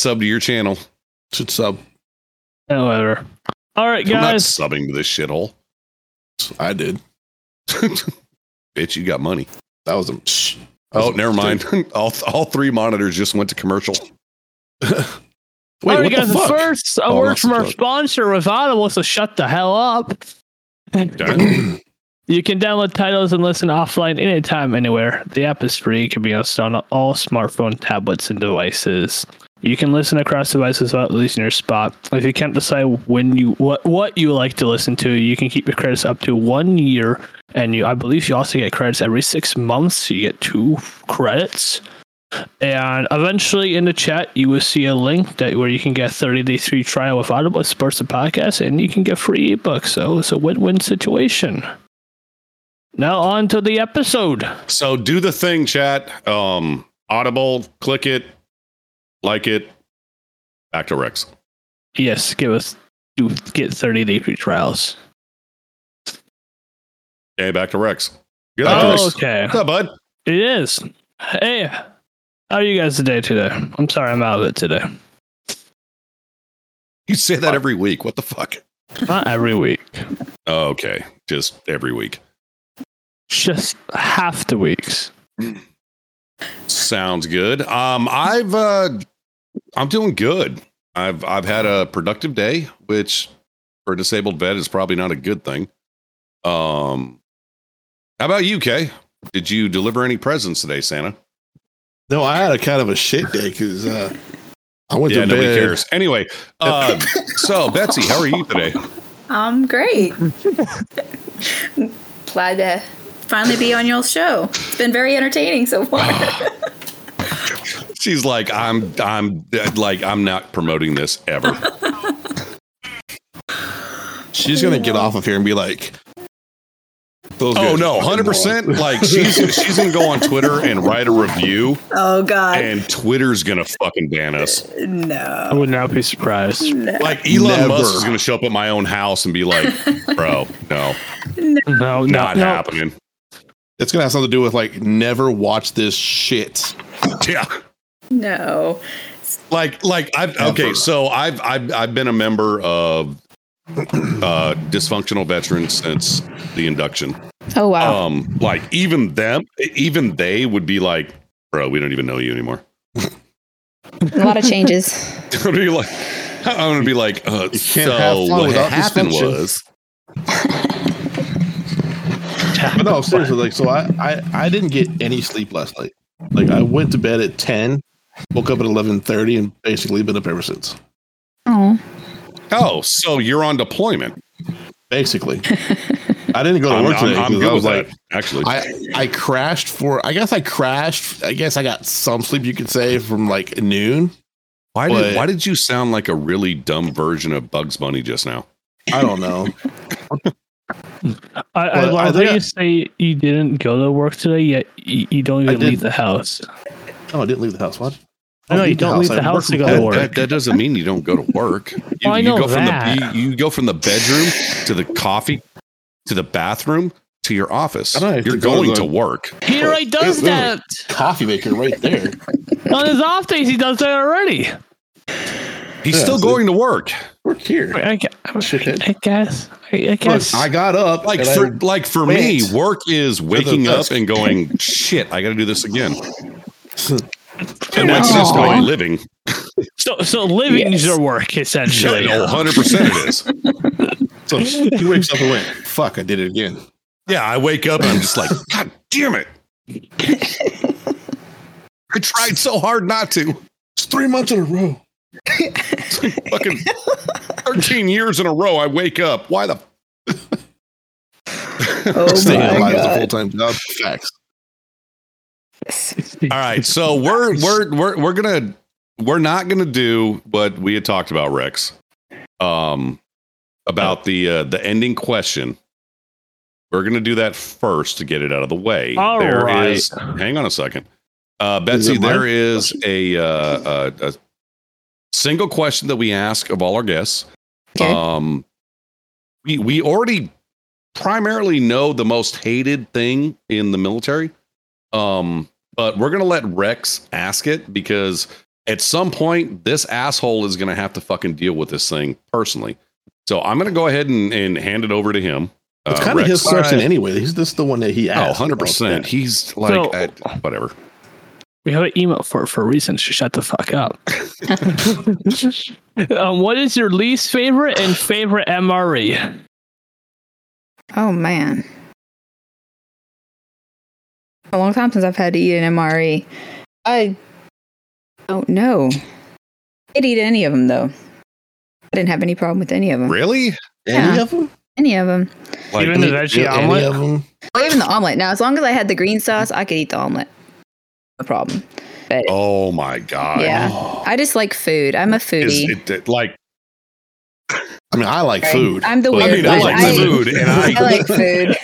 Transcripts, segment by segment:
sub to your channel. Should sub. Yeah, whatever. All right, guys. I'm not subbing to this shithole. I did. Bitch, you got money. That was a. Shh. Oh, never mind. all all three monitors just went to commercial. Wait, All what guys. the fuck? First, a Oh, word from our fuck. sponsor with Audible. So shut the hell up. You can download titles and listen offline anytime, anywhere. The app is free. It can be installed on all smartphone, tablets, and devices. You can listen across devices without losing your spot. If you can't decide when you what what you like to listen to, you can keep your credits up to one year, and you I believe you also get credits every six months. So you get two credits. And eventually, in the chat, you will see a link that where you can get 30 day free trial with Audible, supports the podcast, and you can get free ebooks. So it's a win win situation. Now on to the episode. So do the thing, chat. Um, Audible, click it, like it. Back to Rex. Yes, give us get 30 day free trials. Okay, back to Rex. Good Rex. Oh, okay. What's up, bud? It is. Hey, how are you guys today today? I'm sorry I'm out of it today. You say that every week. What the fuck? Not every week. Okay, just every week. Just half the weeks. Sounds good. Um, I've uh, I'm doing good. I've I've had a productive day, which for a disabled vet is probably not a good thing. Um, how about you, Kay? Did you deliver any presents today, Santa? No, I had a kind of a shit day because uh, I went yeah, to nobody bed. cares. Anyway, uh, so Betsy, how are you today? I'm great. Glad to finally be on your show. It's been very entertaining so far. She's like, I'm, I'm like, I'm not promoting this ever. She's gonna get off of here and be like, "Those Oh no, hundred percent. morons." Like she's she's gonna go on Twitter and write a review, oh God, and Twitter's gonna fucking ban us. No, I would not be surprised. no. Like Elon Never. Musk is gonna show up at my own house and be like, "Bro, no, No, no, not no. happening." It's gonna have something to do with like never watch this shit. Yeah, No. like like I've okay. So I've I've I've been a member of uh dysfunctional veterans since the induction. Oh wow. Um, like even them, even they would be like, "Bro, we don't even know you anymore." a lot of changes. I'm gonna be like, I'm gonna be like, uh, You so can't have fun what happened was, But no, seriously, like so I, I I didn't get any sleep last night. Like I went to bed at ten, woke up at eleven thirty, and basically been up ever since. Oh. oh, so you're on deployment. Basically, I didn't go to I'm, work I'm, today. I'm 'cause good I was with like, that. Actually, I I crashed for. I guess I crashed. I guess I got some sleep. You could say from like noon. why did why did you sound like a really dumb version of Bugs Bunny just now? I don't know. I, I Well, I love think how I- you say you didn't go to work today, yet you, you don't even leave the house. Oh, I didn't leave the house. What? I know, you don't leave the I house to go to work. That, that doesn't mean you don't go to work. You, Oh, I you know go from that. the you, you go from the bedroom to the coffee to the bathroom to your office. I don't have You're to go to going to work. He already does Yeah, that Coffee maker right there. on his off days. He does that already. He's Yeah, still see? going to work. Work here. I, gu- I guess. I, I Look, guess. I got up Like for like for went me, work is waking up and going, shit, I got to do this again. And No. that's just my living. so so living is Yes. your work essentially. Yeah, 100% it is. so he wakes up and went, "Fuck! I did it again." Yeah, I wake up and I'm just like, God damn it. I tried so hard not to. It's three months in a row. Fucking 13 years in a row, I wake up. Why the Oh Staying my alive is a full God. time job. Facts. All right, so we're we're we're we're gonna we're not gonna do what we had talked about, Rex. Um, about the uh, the ending question. We're gonna do that first to get it out of the way. All There right. is- hang on a second, uh, Betsy. it my There is a, uh, a a single question that we ask of all our guests. Okay. Um, we we already primarily know the most hated thing in the military. Um, but we're gonna let Rex ask it because at some point, this asshole is going to have to fucking deal with this thing personally. So I'm going to go ahead and, and hand it over to him. It's Uh, kind of Rex- his question anyway. He's just the one that he asked. Oh, asked. 100%. He's like, So- uh, whatever. We have an email for for a reason. So shut the fuck up. um, what is your least favorite and favorite? MRE? Oh man. A long time since I've had to eat an MRE. I don't know. I'd eat any of them though. I didn't have any problem with any of them. Really? Any Yeah. of them? Any of them. Like, Even the veggie Any omelet? of them? Or even the omelet. Now, as long as I had the green sauce, I could eat the omelet. No problem. But oh my God. yeah, I just like food. I'm a Is foodie. it, it- like, I mean, I like Right? food. I'm the but- I mean, I one. like I- food and I I like food.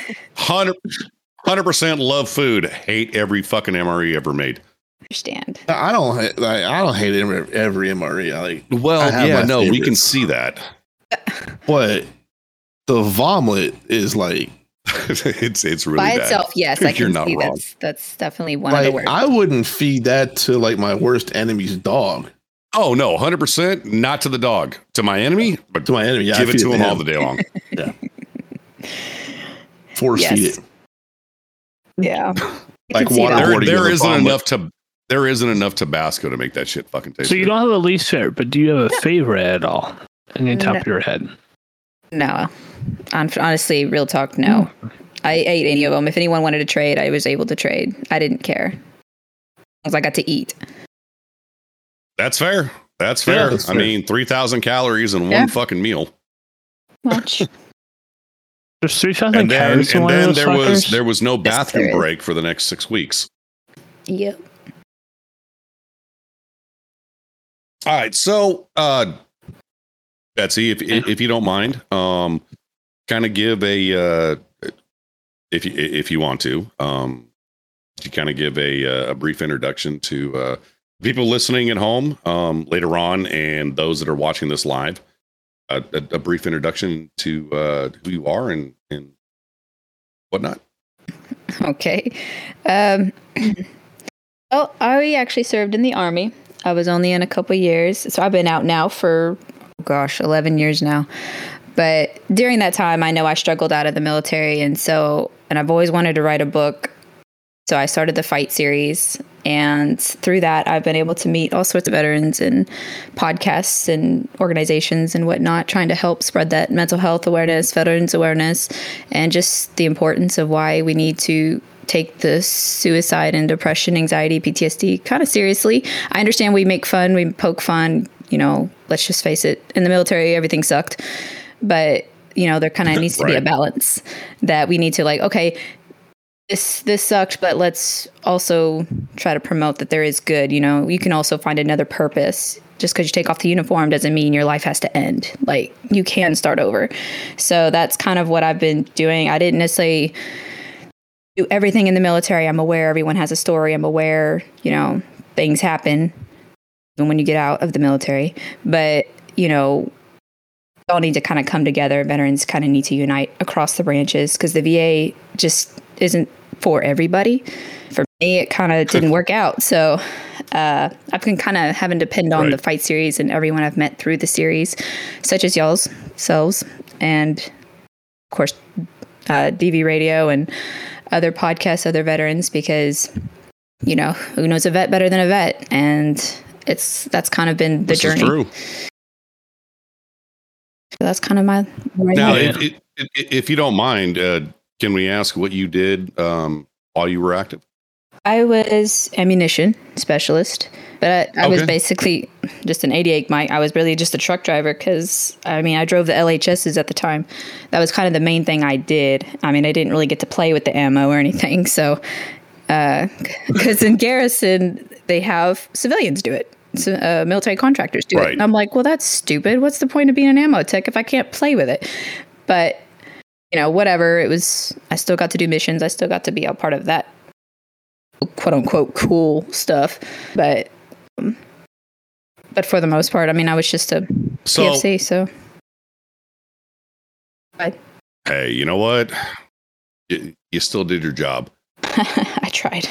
100 percent love food. Hate every fucking MRE ever made. Understand? I don't. ha- Like, I don't hate every, every MRE. I like, Well, I yeah, my no, we can see that. but the vomit is like, it's it's really By bad. itself, yes, I You're can not see wrong. that's that's definitely one of the like worst. I wouldn't feed that to like my worst enemy's dog. Oh no, hundred percent not to the dog, to my enemy, but To my enemy, yeah, give I it to him all the day long. Force Yes. feed it. yeah, Like can see water that. There, Hoarding there of the isn't enough to there isn't enough Tabasco to make that shit fucking taste. So you good. don't have a least favorite, but do you have a favorite at all? In the top No. of your head. No, honestly, real talk, no. I ate any of them. If anyone wanted to trade, I was able to trade. I didn't care. As I got to eat. That's fair. That's Yeah, fair. I mean, three thousand calories in Yeah. one fucking meal. Much. There's three thousand And then calories in and one of then those there was there was no bathroom there is. break for the next six weeks. yep. All right, so uh Betsy, if if, you don't mind, um kind of give a uh if you if you want to, um to kind of give a uh, a brief introduction to uh people listening at home um later on and those that are watching this live. A, a, a brief introduction to uh who you are and and whatnot. Okay. Um, well, I actually served in the army. I was only in a couple years, so I've been out now for, gosh, eleven years now. But during that time, I know I struggled out of the military, and so, and I've always wanted to write a book. So I started the Fight series, and through that, I've been able to meet all sorts of veterans and podcasts and organizations and whatnot, trying to help spread that mental health awareness, veterans awareness, and just the importance of why we need to take the suicide and depression, anxiety, PTSD kind of seriously. I understand we make fun, we poke fun, you know, let's just face it, in the military, everything sucked. But, you know, there kind of needs to be a balance that we need to like, okay, this this sucked, but let's also try to promote that there is good. You know, you can also find another purpose. Just because you take off the uniform doesn't mean your life has to end. Like you can start over. So that's kind of what I've been doing. I didn't necessarily do everything in the military. I'm aware everyone has a story. I'm aware, you know, things happen even when you get out of the military. But, you know, all need to kind of come together. Veterans kind of need to unite across the branches because the VA just isn't for everybody. For me, it kind of didn't work out. So uh, I've been kind of having to depend on Right. the fight series and everyone I've met through the series, such as y'all's selves, and of course, uh, DV Radio and other podcasts, other veterans, because you know who knows a vet better than a vet, and it's that's kind of been the This journey. true. So that's kind of my right Now, if, if, if- you don't mind, uh, can we ask what you did um, while you were active? I was ammunition specialist, but I, I was basically just an 88 Mike. I was really just a truck driver because I mean I drove the LHSs at the time. That was kind of the main thing I did. I mean I didn't really get to play with the ammo or anything. So because in garrison they have civilians do it. Uh, military contractors do Right. it. And I'm like, well, that's stupid. What's the point of being an ammo tech if I can't play with it? But you know, whatever. It was. I still got to do missions. I still got to be a part of that quote unquote cool stuff. But um, but for the most part, I mean, I was just a So, PFC. So hey, you know what? You, you still did your job, I tried.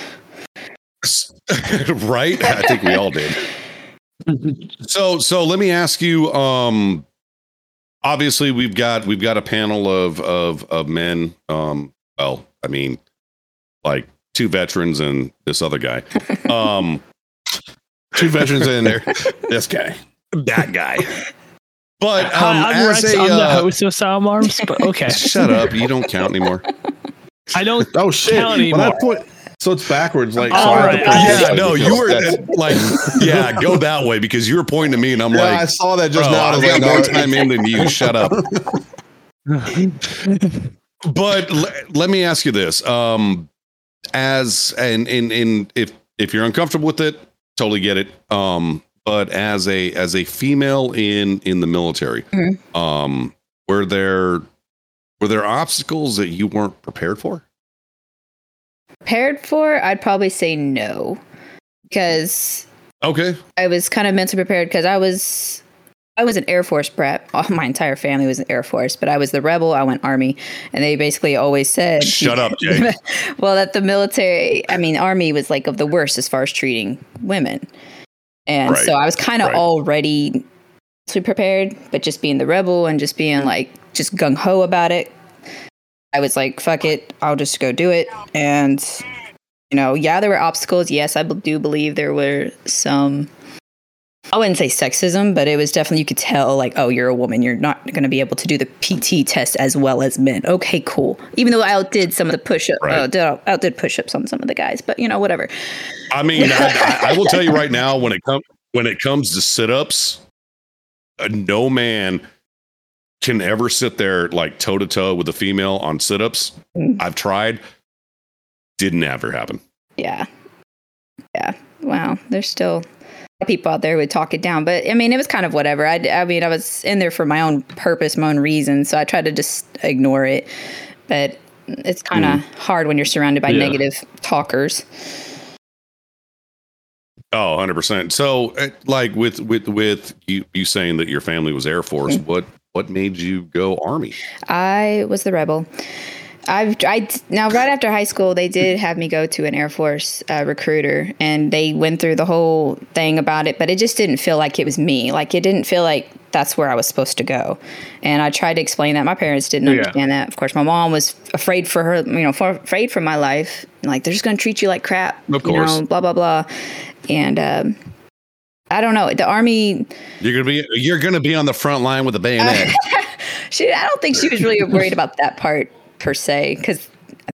right? I think we all did. So so let me ask you. Um, obviously we've got we've got a panel of of of men. Um, well, I mean, like two veterans and this other guy. Um, Two veterans in there. This guy. that guy. But um, Hi, I'm as Rex. a I'm the uh, host of Asylum Arms, but okay. shut up, you don't count anymore. I don't. Oh shit! Count When I anymore. Put so it's backwards. Like so All I to right. Yeah, this Yeah, no, you were like, yeah, go that way because you were pointing to me and I'm Yeah, I saw that just bro, now. I was like, more no, time in than you. Shut up. But l- let me ask you this: um, as and in in if if you're uncomfortable with it, totally get it. Um, but as a as a female in in the military, Mhm. um, were there were there obstacles that you weren't prepared for? Prepared for? I'd probably say no, because Okay, I was kind of mentally prepared because I was I was an Air Force brat. All my entire family was in Air Force, but I was the rebel. I went Army, and they basically always said, Shut up, Jay. well, that the military, I mean, Army was like of the worst as far as treating women, and Right. so I was kind of Right. already prepared, but just being the rebel and just being like just gung ho about it, I was like, fuck it, I'll just go do it, and you know, yeah, there were obstacles. Yes, I do believe there were some. I wouldn't say sexism, but it was definitely you could tell like, oh, you're a woman, you're not going to be able to do the PT test as well as men. Okay, cool. Even though I outdid some of the push up, Right. uh, did, outdid push ups on some of the guys, but you know, whatever. I mean, I, I, I will tell you right now when it comes when it comes to sit ups, uh, no man can ever sit there like toe to toe with a female on sit ups. Mm. I've tried, didn't ever happen. Yeah, yeah. Wow, there's still people out there who would talk it down, but I mean, it was kind of whatever. I, I mean, I was in there for my own purpose, my own reason, so I tried to just ignore it. But it's kind of hard when you're surrounded by Yeah. negative talkers. Oh, 100%. So uh, like with with with you you saying that your family was Air Force, Mm. what what made you go Army? I was the rebel. I've I now right after high school they did have me go to an Air Force uh, recruiter and they went through the whole thing about it, but it just didn't feel like it was me. Like it didn't feel like that's where I was supposed to go. And I tried to explain that. My parents didn't Yeah. understand that. Of course, my mom was afraid for her, you know, for, afraid for my life. Like they're just going to treat you like crap. Of you course. know, blah blah blah. And um, I don't know. The army You're gonna be you're gonna be on the front line with a bayonet. she I don't think she was really worried about that part per se because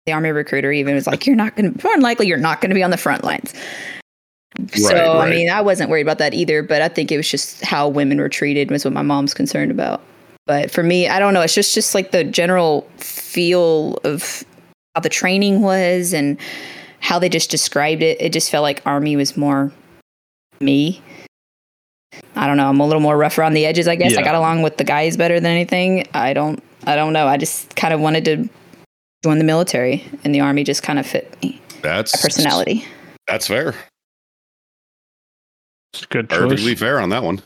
the army recruiter even was like, "You're not going to more than likely you're not going to be on the front lines." so Right, I mean, I wasn't worried about that either, but I think it was just how women were treated was what my mom's concerned about. But for me, I don't know. It's just just like the general feel of how the training was and how they just described it. It just felt like army was more me. I don't know. I'm a little more rough around the edges, I guess. I got along with the guys better than anything. I don't I don't know. I just kind of wanted to join the military and the army just kind of fit me. That's My personality. That's fair. It's a good Perfectly choice. fair on that one.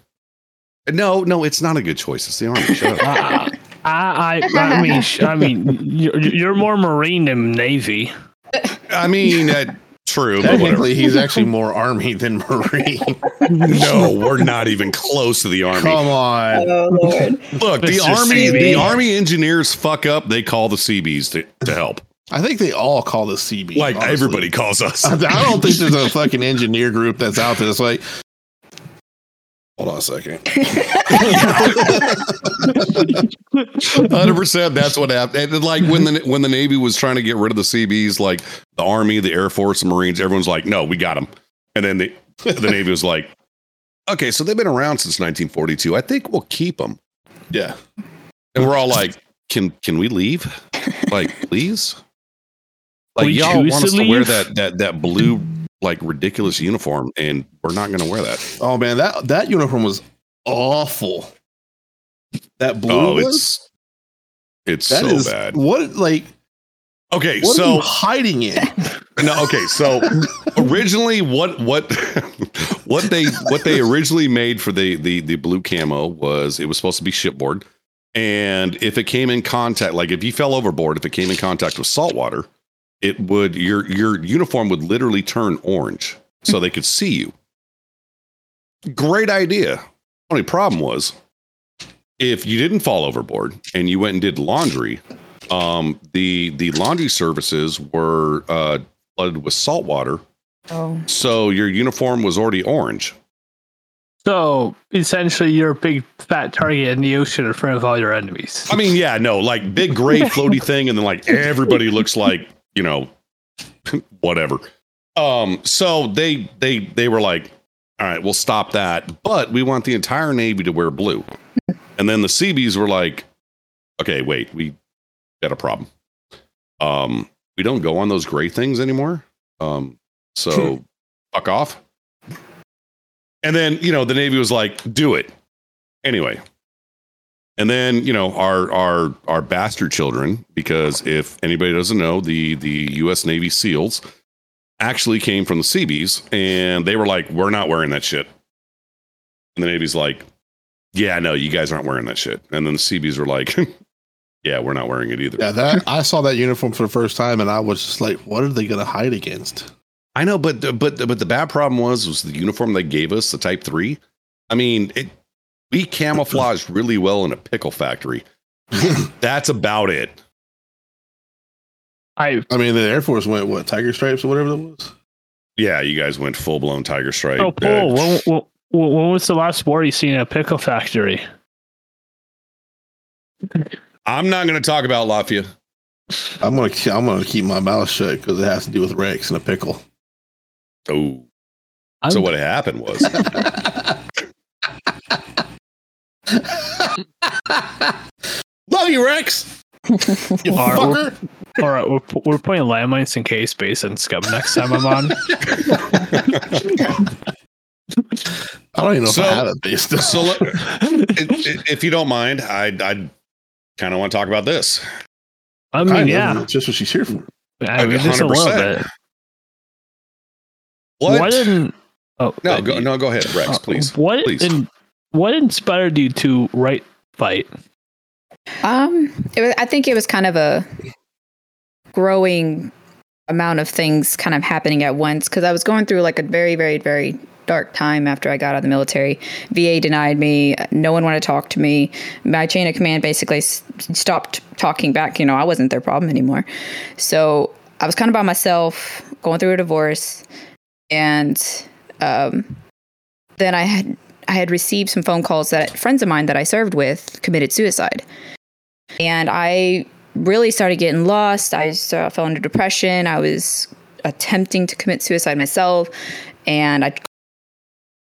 No, no, it's not a good choice. It's the Army. Shut up. Ah, I, I, I mean, I mean, you're, you're more Marine than Navy. I mean, uh, true, but whatever. Technically, he's actually more army than marine. No, we're not even close to the Army. Come on. Oh Lord. Look, the Army, Seabee. the Army engineers fuck up. They call the Seabees to, to help. I think they all call the Seabee. Like honestly. everybody calls us. I I don't think there's a fucking engineer group that's out there that's like, hold on a second. Hundred percent. That's what happened. And like when the when the Navy was trying to get rid of the Seabees, like the Army, the Air Force, the Marines, everyone's like, "No, we got them." And then the the Navy was like, "Okay, so they've been around since 1942. I think we'll keep them." yeah. And we're all like, "Can can we leave? Like, please?" Like We y'all want us to to wear that that that blue like ridiculous uniform, and we're not going to wear that. Oh man, that that uniform was awful. That blue Oh, was. it's it's That so is bad. what like Okay, what so hiding in? No, okay. So originally, what what what they what they originally made for the the the blue camo was it was supposed to be shipboard, and if it came in contact, like if you fell overboard, if it came in contact with salt water, it would your your uniform would literally turn orange, so they could see you. great idea. Only problem was if you didn't fall overboard and you went and did laundry, um, the the laundry services were uh, flooded with salt water, Oh. so your uniform was already orange. So essentially, you're a big fat target in the ocean in front of all your enemies. I mean, yeah, no, like big gray floaty thing, and then like everybody looks like you know, whatever. Um, so they they they were like, all right, we'll stop that, but we want the entire Navy to wear blue. And then the Seabees were like, okay, wait, we got a problem. Um, we don't go on those gray things anymore. Um, so fuck off. And then, you know, the Navy was like, do it. Anyway. And then, you know, our our our bastard children, because if anybody doesn't know, the the US Navy SEALs actually came from the Seabees and they were like, We're not wearing that shit. And the Navy's like, Yeah, no, you guys aren't wearing that shit. And then the Seabees were like, Yeah, we're not wearing it either. Yeah, that I saw that uniform for the first time, and I was just like, "What are they going to hide against?" I know, but but but the bad problem was was the uniform they gave us, the Type Three. I mean, it we camouflaged really well in a pickle factory. That's about it. I I mean, the Air Force went what tiger stripes or whatever that was. Yeah, you guys went full blown tiger stripe. oh, Uh, Paul, when, when, when was the last war you seen at a pickle factory? I'm not going to talk about Lafayette. I'm gonna I'm gonna keep my mouth shut because it has to do with Rex and a pickle. Oh, I'm, so what happened was Love you, Rex. You Alright, fucker. all right, we're, we're playing landmines in K space and scum next time I'm on. I don't even know So- if I have it based. so. let- i- i- if you don't mind, I I kind of want to talk about this. I mean, Kind of, yeah, it's just what she's here for. I mean, just a little bit. What? Why didn't? Oh no, go, no, go ahead, Rex, uh, please. What please. in, what inspired you to write fight? Um, it was, I think it was kind of a growing amount of things kind of happening at once because I was going through like a very, very, very dark time after I got out of the military. VA denied me. No one wanted to talk to me. My chain of command basically s- stopped talking back. You know, I wasn't their problem anymore. So I was kind of by myself, going through a divorce, and um, then I had I had received some phone calls that friends of mine that I served with committed suicide. And I really started getting lost. I fell into depression. I was attempting to commit suicide myself. And I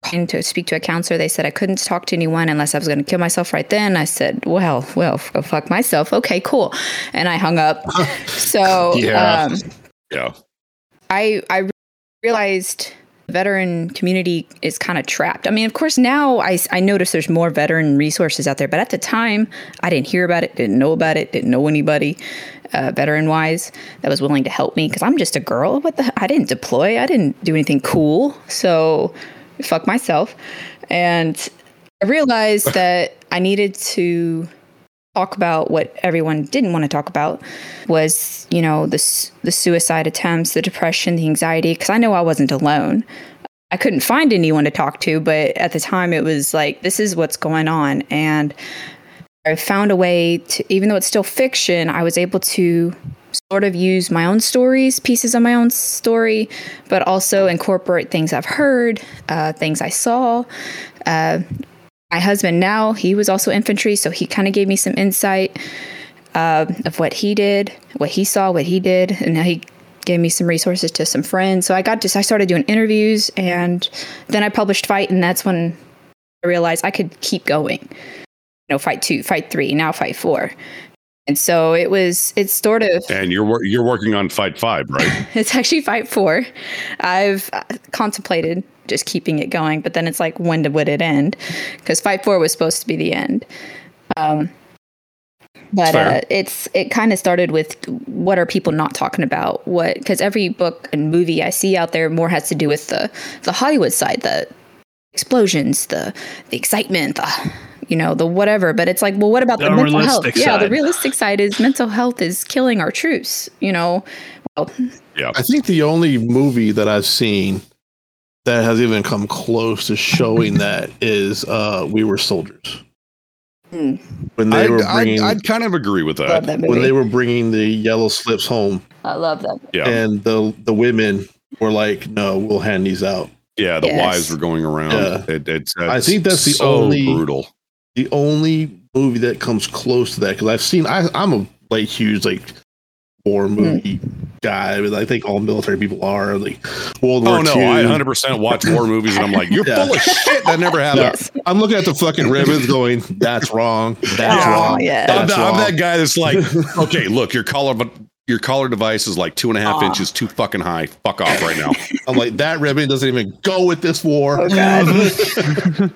tried to speak to a counselor. They said I couldn't talk to anyone unless I was going to kill myself right then. I said, well, well, go fuck myself. Okay, cool. And I hung up. so Yeah. um, Yeah, I I realized the veteran community is kind of trapped. I mean, of course, now I, I notice there's more veteran resources out there, but at the time, I didn't hear about it, didn't know about it, didn't know anybody uh, veteran wise that was willing to help me because I'm just a girl. What the? I didn't deploy. I didn't do anything cool. So fuck myself. And I realized that I needed to talk about what everyone didn't want to talk about was you know the the suicide attempts the depression the anxiety because i know i wasn't alone. I couldn't find anyone to talk to but at the time it was like this is what's going on. And i found a way to even though it's still fiction i was able to sort of use my own stories pieces of my own story but also incorporate things i've heard uh, things i saw uh, my husband now he was also infantry so he kind of gave me some insight uh, of what he did what he saw what he did and he gave me some resources to some friends. So i got to i started doing interviews and then i published fight and that's when i realized i could keep going. You know fight two fight three now fight four and so it was it's sort of and you're wor- you're working on Fight Five, right? it's actually fight four. I've uh, contemplated just keeping it going, but then it's like, when would it end? Because fight four was supposed to be the end. Um, but uh, it's it kind of started with what are people not talking about? What because every book and movie I see out there more has to do with the the Hollywood side, the explosions, the the excitement, the you know the whatever. But it's like, well, what about the, The mental health? realistic Yeah, the realistic side is mental health is killing our troops. You know, well, Yeah, I think the only movie that I've seen that has even come close to showing that is uh we were soldiers Hmm. when they I'd, were I'd, bringing I'd kind of agree with that. that when they were bringing the yellow slips home I love that. Yeah, and the the women were like no we'll hand these out yeah. The Yes. wives were going around. Yeah. It, it's, I think that's the so only- brutal. The only movie that comes close to that because I've seen I, I'm a like huge like war Hmm. movie guy but I think all military people are like World War Oh no, II. I 100 percent watch war movies, and I'm like, you're Yeah. full of shit. That never happened. Yes. I'm looking at the fucking ribbons going that's wrong that's Aw, wrong yeah. I'm, that's the- I'm that guy that's like, okay, look, your collar, but your collar device is like two and a half Aw. inches too fucking high. Fuck off right now, I'm like that ribbon doesn't even go with this war Oh god.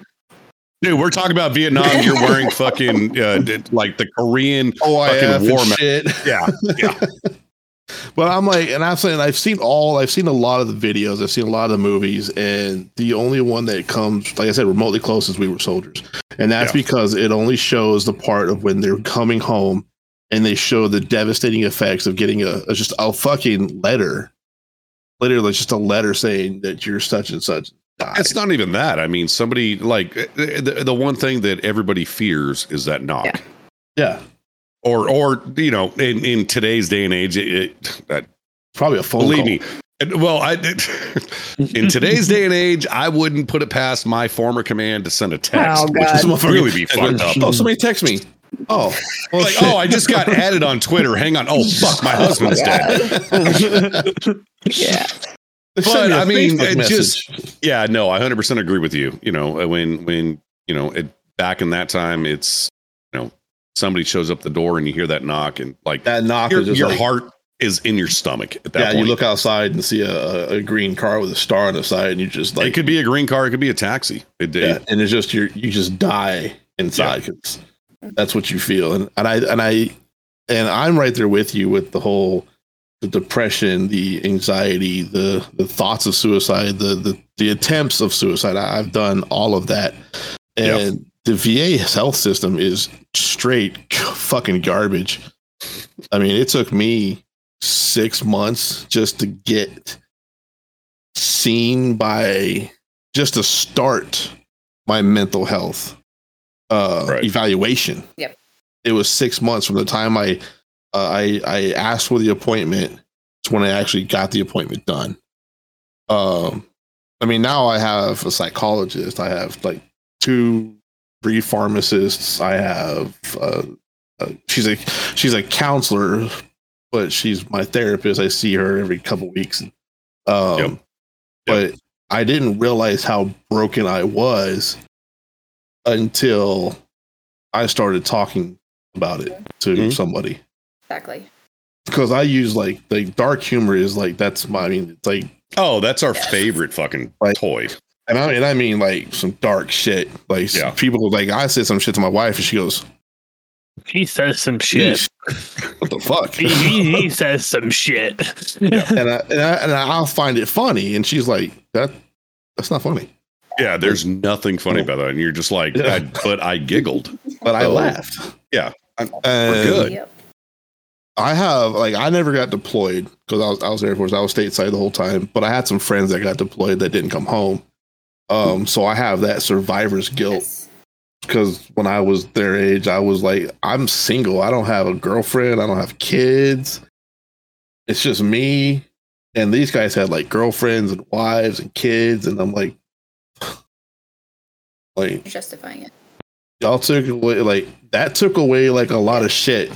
Dude. We're talking about Vietnam. You're wearing fucking uh, like the Korean. OIF Fucking war shit Yeah, yeah. But I'm like, and I'm saying I've seen all, I've seen a lot of the videos, I've seen a lot of the movies, and the only one that comes, like I said, remotely close is We Were Soldiers, and that's Yeah. because it only shows the part of when they're coming home, and they show the devastating effects of getting a, a- just a fucking letter, literally just a letter saying that you're such and such. Died. It's not even that. I mean, somebody like eh, eh, the, the one thing that everybody fears is that knock. Yeah. yeah, Or, or you know, in, in today's day and age, it, it that probably a phone. believe call. me. and- Well, I in today's day and age, I wouldn't put it past my former command to send a text, Oh, which God. is This motherfucker- really be fucked up. Oh, somebody text me. Oh, oh well, like, oh, I just got added on Twitter. Hang on. Oh, fuck, my husband's dead. yeah. Send But, a I mean, it message. just- Yeah, no, I 100% agree with you. You know, when when you know it, back in that time, it's you know somebody shows up the door and you hear that knock and like that knock your, is just your like, heart is in your stomach at that yeah, point. you look outside and see a, a green car with a star on the side, and you just like, it could be a green car, it could be a taxi. It, yeah, it- and it's just you you just die inside 'cause that's what you feel, and and I and I and I'm right there with you with the whole the depression, the anxiety, the the thoughts of suicide, the the the attempts of suicide. I, I've done all of that, Yeah. and the VA health system is straight fucking garbage. I mean, it took me six months just to get seen by just to start my mental health uh Right. evaluation. Yep. It was six months from the time I uh, I I asked for the appointment It's when I actually got the appointment done. Um I mean now I have a psychologist, I have like two three pharmacists, I have uh, uh she's a she's a counselor but she's my therapist. I see her every couple weeks. Um, Yep. But I didn't realize how broken I was until I started talking about it to Mhm. somebody. Exactly. Because I use like like dark humor is like that's my I mean it's like oh, that's our favorite fucking Right. toy. and I and I mean like some dark shit. Like Yeah. people like I said some shit to my wife and she goes, He says some shit. "Yeesh, What the fuck? he, he, he says some shit. and I, and I and I'll find it funny, and she's like, "That that's not funny," Yeah, there's nothing funny about that. And you're just like, Yeah. I, but I giggled. but I Oh, laughed. yeah, I'm- and good. Yep. I have like I never got deployed because I was I was Air Force. I was stateside the whole time, but I had some friends that got deployed that didn't come home. Um, so I have that survivor's guilt Yes. because when I was their age, I was like, I'm single. I don't have a girlfriend. I don't have kids. It's just me. And these guys had like girlfriends and wives and kids, and I'm like, like You're justifying it. y'all took away like that took away like a lot of shit.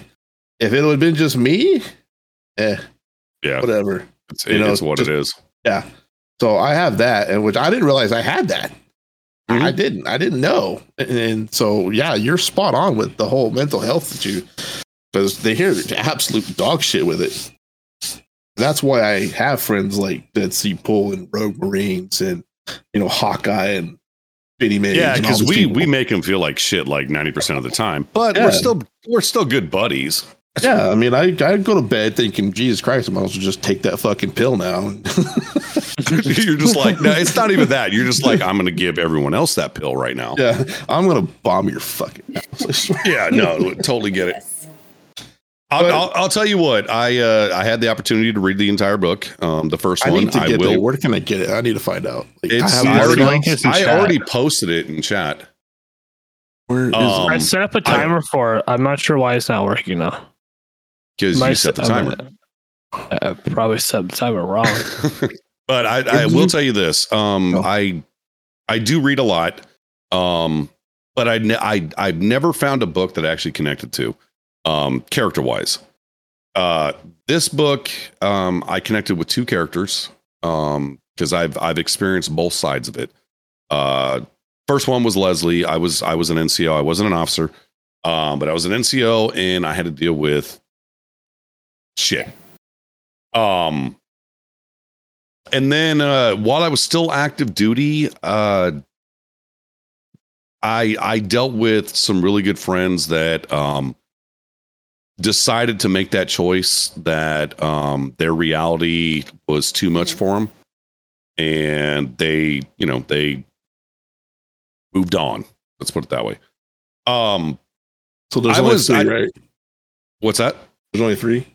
If it would have been just me, eh, Yeah, whatever. it's, you know, it's what just- it is. Yeah. So I have that, and which I didn't realize I had that. Mhm. I didn't. I didn't know. And, and so yeah, you're spot on with the whole mental health that you because they hear absolute dog shit with it. That's why I have friends like Dead Sea Pool and Rogue Marines and you know Hawkeye and Bitty Man. Yeah, because we we make them feel like shit like ninety percent of the time, but Yeah. we're still we're still good buddies. Yeah. I mean, I I go to bed thinking, Jesus Christ, I might as well just take that fucking pill now. You're just like, no, it's not even that. You're just like, I'm going to give everyone else that pill right now. yeah, I'm gonna bomb your fucking house. Yeah, no, totally get it. Yes. I'll, But- I'll, I'll tell you what. I uh, I had the opportunity to read the entire book. Um, the first I one. need to I get will. there. Where can I get it? I need to find out. Like, It's, I I, already, it link is in I already posted it in chat Where is Um, I set up a timer for it. I'm not sure why it's not working now. Because you set the timer. I I probably set the timer wrong. but I, I will tell you this. Um, Oh. I I do read a lot. Um, but I, I I've never found a book that I actually connected to, um, character wise. Uh, this book, um, I connected with two characters. Um, because I've I've experienced both sides of it. Uh, first one was Leslie. I was I was an NCO. I wasn't an officer, um, but I was an NCO, and I had to deal with shit. Um, and then uh, while I was still active duty, uh, I I dealt with some really good friends that um, decided to make that choice that um, their reality was too much for them, and they you know they moved on. Let's put it that way. Um, So there's was- three, I- right? what's that? There's only three.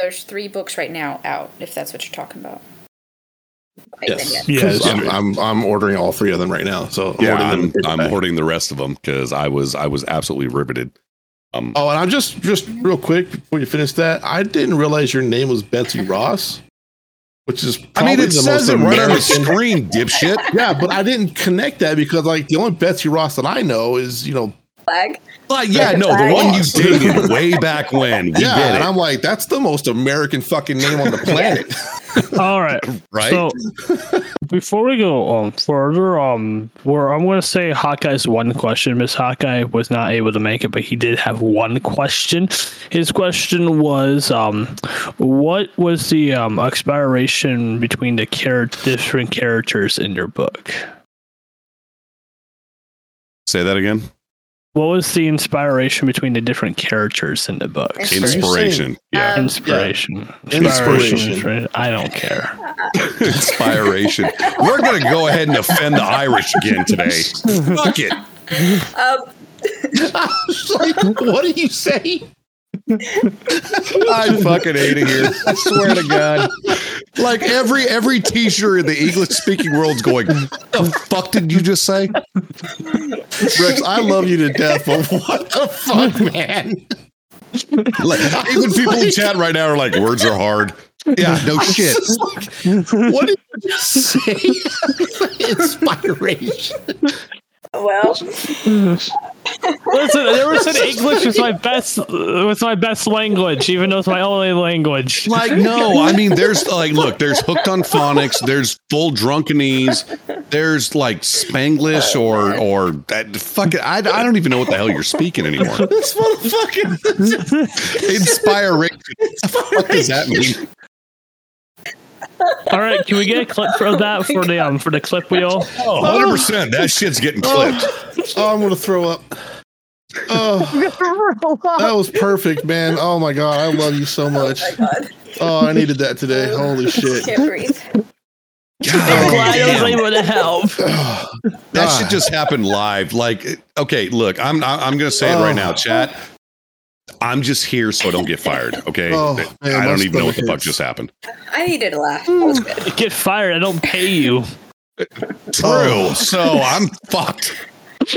There's three books right now out, if that's what you're talking about. Yes. Yeah, 'Cause it's I'm. I'm I'm ordering all three of them right now. So I'm Yeah, ordering I'm in. I'm hoarding the rest of them because I was I was absolutely riveted. Um, Oh, and I'm just just real quick before you finish that, I didn't realize your name was Betsy Ross, which is I mean, it the says it right on the American. screen, dipshit. yeah, but I didn't connect that because like the only Betsy Ross that I know is you know Flag. But yeah, no, the one you dated way back when. We yeah, get and it, I'm like that's the most American fucking name on the planet. All right. right? So before we go on further, um, where I'm gonna say Hawkeye's one question. Miss Hawkeye was not able to make it, but he did have one question. His question was, um, what was the um expiration between the char- different characters in your book? Say that again. What was the inspiration between the different characters in the book? Inspiration. Inspiration. Yeah. Um, Inspiration. Inspiration. Inspiration. I don't care. Inspiration. We're going to go ahead and offend the Irish again today. Fuck it. Um, I was like, what do you say? I fucking hate it here. I swear to God. Like every every teacher in the English speaking world's going, the fuck did you just say? Rex, I love you to death, but what the fuck, man? Like, even people in chat right now are like, words are hard. Yeah, no shit. What did you just say? Inspiration. Well, Listen, I never said English was my best was my best language, even though it's my only language. Like, no, I mean, there's like, look, there's hooked on phonics, there's full drunkenese, there's like Spanglish or or that fuck it. I, I don't even know what the hell you're speaking anymore. This motherfucker. Inspiration. What the fuck does that mean? All right, can we get a clip for that for the um for the clip wheel? Oh, 100%. That shit's getting clipped. Oh, I'm gonna throw up. Oh, that was perfect, man. Oh my god, I love you so much. my God, Oh, I needed that today. Holy shit. can't breathe. God Glad I was able to help. That shit just happened live. Like, okay, look, I'm I'm gonna say it right now, chat. I'm just here so I don't get fired. Okay, Oh, man, I don't even know what the stomach fuck just happened. I needed a laugh. That was good. Get fired. I don't pay you. True. Oh. So I'm fucked.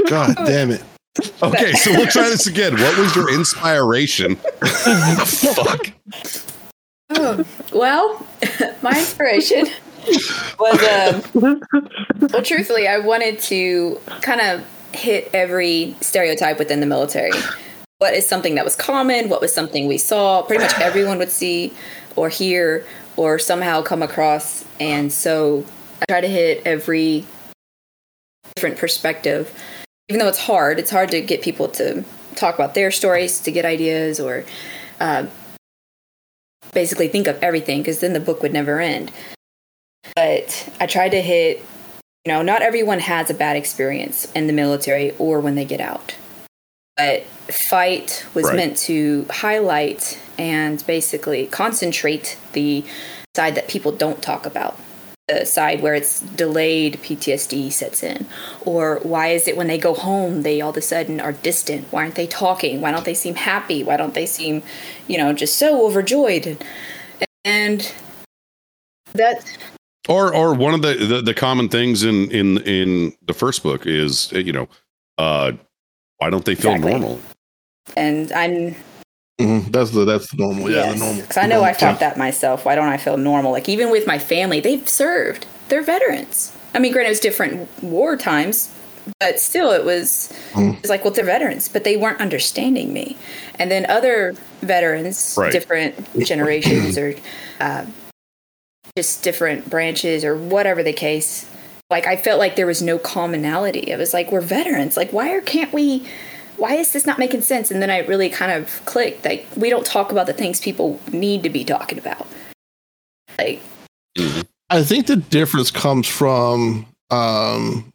God damn it. Okay, so we'll try this again. What was your inspiration? fuck. Oh, well, my inspiration was um, well, truthfully, I wanted to kind of hit every stereotype within the military. What is something that was common? What was something we saw? Pretty much everyone would see or hear or somehow come across. And so I try to hit every different perspective. Even though it's hard, it's hard to get people to talk about their stories, to get ideas, or uh, basically think of everything because then the book would never end. But I tried to hit, you know, not everyone has a bad experience in the military or when they get out. But fight was Right. meant to highlight and basically concentrate the side that people don't talk about. the side where it's delayed PTSD sets in? Or why is it when they go home, they all of a sudden are distant? Why aren't they talking? Why don't they seem happy? Why don't they seem, you know, just so overjoyed? And that or or one of the, the the common things in in in the first book is you know uh why don't they feel Exactly. normal and I'm Mhm. That's the that's the normal. Yeah, the normal. Because I know I felt stuff. that myself. Why don't I feel normal? Like even with my family, they've served. They're veterans. I mean, granted, it was different war times, but still, it was. Mm. It's like, well, they're veterans, but they weren't understanding me. And then other veterans, Right. different generations, or uh, just different branches, or whatever the case. Like I felt like there was no commonality. It was like we're veterans. Like why are, can't we? why is this not making sense? And then I really kind of clicked. Like, we don't talk about the things people need to be talking about. Like, I think the difference comes from um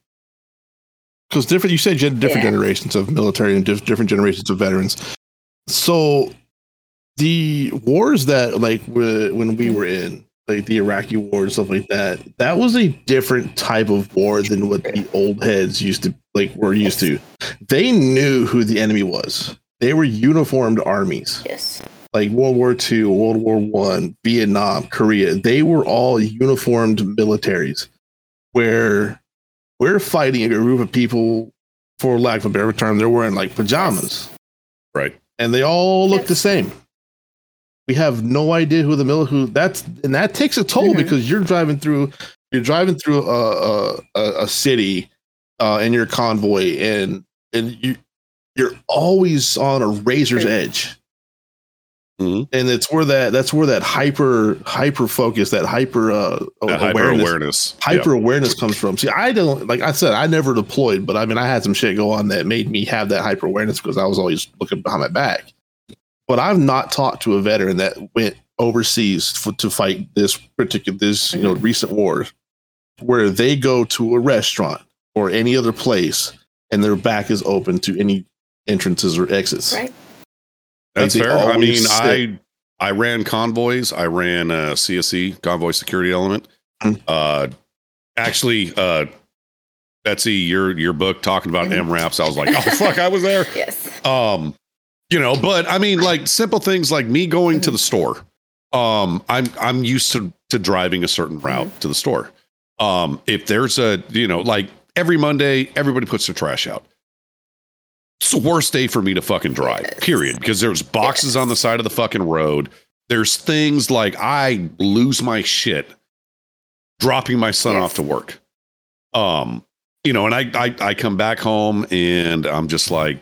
because different. You say gen- different Yeah. generations of military and diff- different generations of veterans. So the wars that like wh- when we were in like the Iraqi war and stuff like that, that was a different type of war than what the old heads used to like were used to. They knew who the enemy was. They were uniformed armies yes. like World War II, World War One, Vietnam, Korea, they were all uniformed militaries where we're fighting a group of people, for lack of a better term, they're wearing like pajamas right and they all look the same. We have no idea who the mil who that's and that takes a toll Mhm. because you're driving through you're driving through a a, a, a city uh, in your convoy and and you you're always on a razor's True. edge. Mhm. And it's where that that's where that hyper hyper focus that hyper uh That hyper awareness awareness hyper awareness comes from. See, I don't like I said, I never deployed, but I mean, I had some shit go on that made me have that hyper awareness because I was always looking behind my back. But I've not talked to a veteran that went overseas for, to fight this particular this you know recent war, where they go to a restaurant or any other place and their back is open to any entrances or exits. Right. That's Like, fair. I mean, stick- I I ran convoys. I ran uh, CSE convoy security element. Mhm. Uh, actually, uh, Betsy, your your book talking about. MRAPs. I was like, oh fuck, I was there. Yes. Um, you know, but I mean, like simple things like me going to the store. Um, I'm I'm used to to driving a certain route Mm-hmm. to the store. Um, if there's a you know, like every Monday, everybody puts their trash out. It's the worst day for me to fucking drive. Period. Because there's boxes on the side of the fucking road. There's things like I lose my shit dropping my son Yes. off to work. Um, you know, and I, I I come back home and I'm just like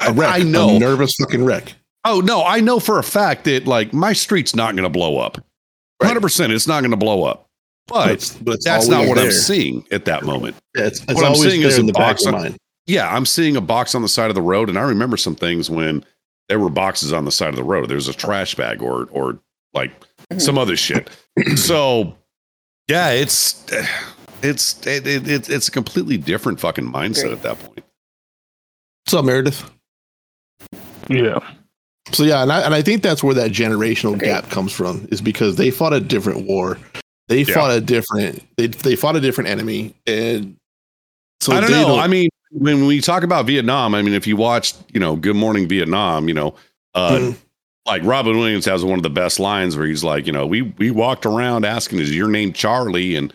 A wreck, I know. a nervous fucking wreck. Oh no, I know for a fact that like my street's not going to blow up. Hundred percent, it's not going to blow up. But it's- but it's that's not always what I'm seeing at that moment. Yeah, It's, it's What I'm seeing there is in a the back box of on- Yeah, I'm seeing a box on the side of the road, and I remember some things when there were boxes on the side of the road. There's a trash bag or or like Mhm. some other shit. so yeah, it's it's it, it, it, it's a completely different fucking mindset Great. at that point. What's up, Meredith? Yeah. So yeah, and I, and I think that's where that generational Agreed. gap comes from, is because they fought a different war, they Yeah. fought a different they they fought a different enemy, and so I don't they know. I mean, when we talk about Vietnam, I mean, if you watched, you know, Good Morning Vietnam, you know, uh, Mhm. like Robin Williams has one of the best lines where he's like, you know, we we walked around asking, "Is your name Charlie?" and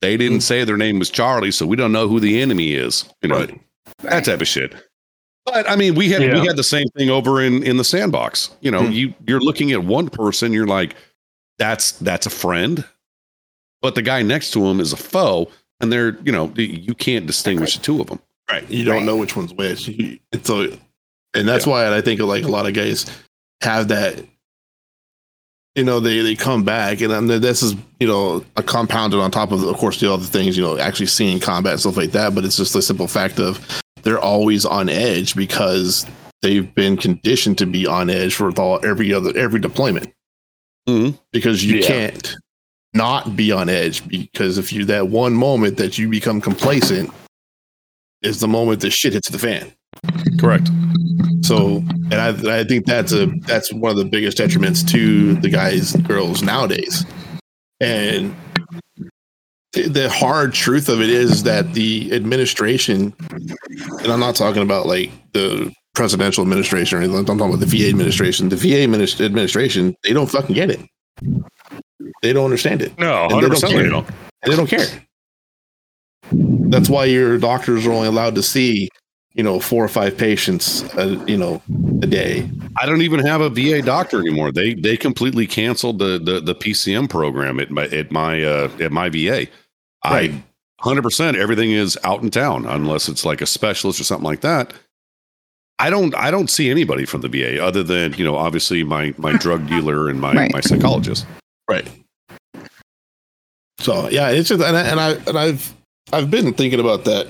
they didn't Mm. say their name was Charlie, so we don't know who the enemy is. You know, Right. that type of shit. But I mean, we had Yeah. we had the same thing over in in the sandbox. You know, Hmm. you you're looking at one person, you're like, that's that's a friend, but the guy next to him is a foe, and they're you know you can't distinguish the two of them. right, you don't Right. know which one's which. You- And so, and that's why I think like a lot of guys have that. You know, they they come back, and then this is you know a compounded on top of of course the other things you know actually seeing combat and stuff like that. But it's just the simple fact of they're always on edge because they've been conditioned to be on edge for all, every other every deployment. Mhm. Because you Yeah. can't not be on edge because if you that one moment that you become complacent is the moment the shit hits the fan. Correct. So, and I, I think that's a that's one of the biggest detriments to the guys and girls nowadays. And the, hard truth of it is that the administration, and I'm not talking about like the presidential administration or anything. I'm talking about the VA administration. The VA minis- administration, they don't fucking get it. They don't understand it. No, And they don't care. Know. And they don't care. That's why your doctors are only allowed to see, you know, four or five patients, uh, you know, a day. I don't even have a VA doctor anymore. They they completely canceled the the, the PCM program at my at my uh, at my VA. Right. I hundred percent everything is out in town unless it's like a specialist or something like that. I don't I don't see anybody from the VA other than you know obviously my my drug dealer and my Right. my psychologist. Right. So yeah, it's just and I, and I and I've I've been thinking about that,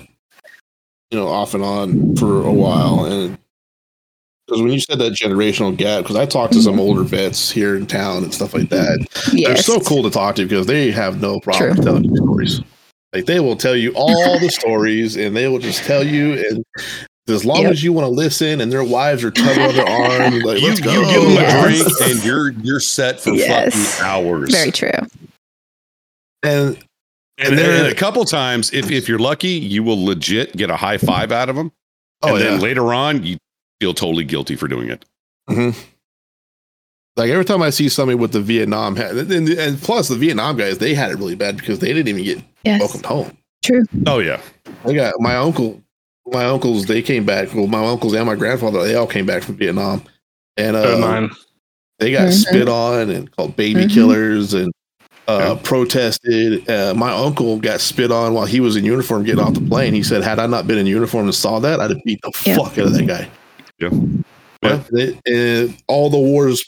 you know, off and on for a while, and because when you said that generational gap, because I talked to some mm-hmm. older vets here in town and stuff like that, they're so cool to talk to because they have no problem True. telling you stories. Like they will tell you all the stories, and they will just tell you, and as long Yep. as you want to listen, and their wives are tugging on their arm, like You, let's go. you give them Yes. a drink and you're you're set for Yes. fucking hours. Very true. and And, And they're- and a couple times, if if you're lucky, you will legit get a high five out of them. oh and yeah, then later on, you feel totally guilty for doing it. Like every time I see somebody with the Vietnam hat, and, and, and plus the Vietnam guys, they had it really bad because they didn't even get Yes. welcomed home. True. Oh yeah, I got my uncle, my uncles, they came back. Well, my uncles and my grandfather, they all came back from Vietnam, and uh, mine. they got Mhm. spit on and called baby Mhm. killers and uh, Yeah. protested. Uh, my uncle got spit on while he was in uniform getting off the plane. He said, "Had I not been in uniform and saw that, I'd have beat the Yeah. fuck out of that guy." Yeah. But it- and all the wars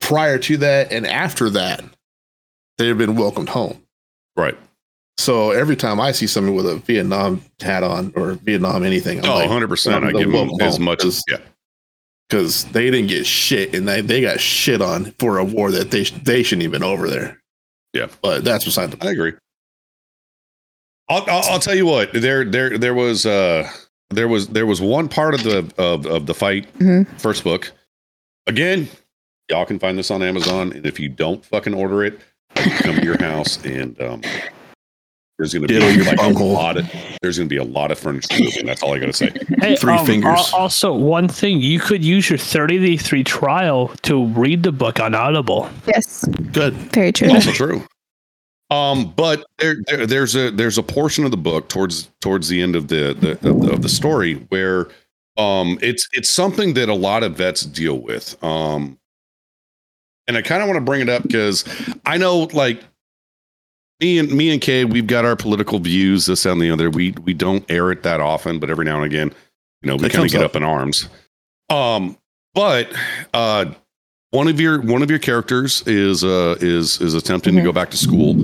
prior to that and after that, they've been welcomed home. right. So every time I see somebody with a Vietnam hat on or Vietnam anything, I'm Oh, like, 100 percent. I they'll give them as home, much as, yeah. because they didn't get shit and they, they got shit on for a war that they they shouldn't even over there. Yeah. but that's beside the point. I agree. I'll, I'll, I'll tell you what. There, there, there was, uh, there was, there was one part of the of, of the fight Mhm. first book. Again, y'all can find this on Amazon, and if you don't fucking order it, come to your house and um, there's going to be Diddle your like a lot of there's going to be a lot of furniture moving. That's all I got to say. Hey, Three um, fingers. Also, one thing you could use your 30 day free trial to read the book on Audible. Yes. good. Very true. also true. Um, but there, there, there's a there's a portion of the book towards towards the end of the the of the, of the story where um it's it's something that a lot of vets deal with. Um, and I kind of want to bring it up because I know like me and me and Kay, we've got our political views, this and the other. We we don't air it that often, but every now and again, you know, we kind of get up. up in arms. Um, but uh one of your one of your characters is uh is is attempting to Mhm. go back to school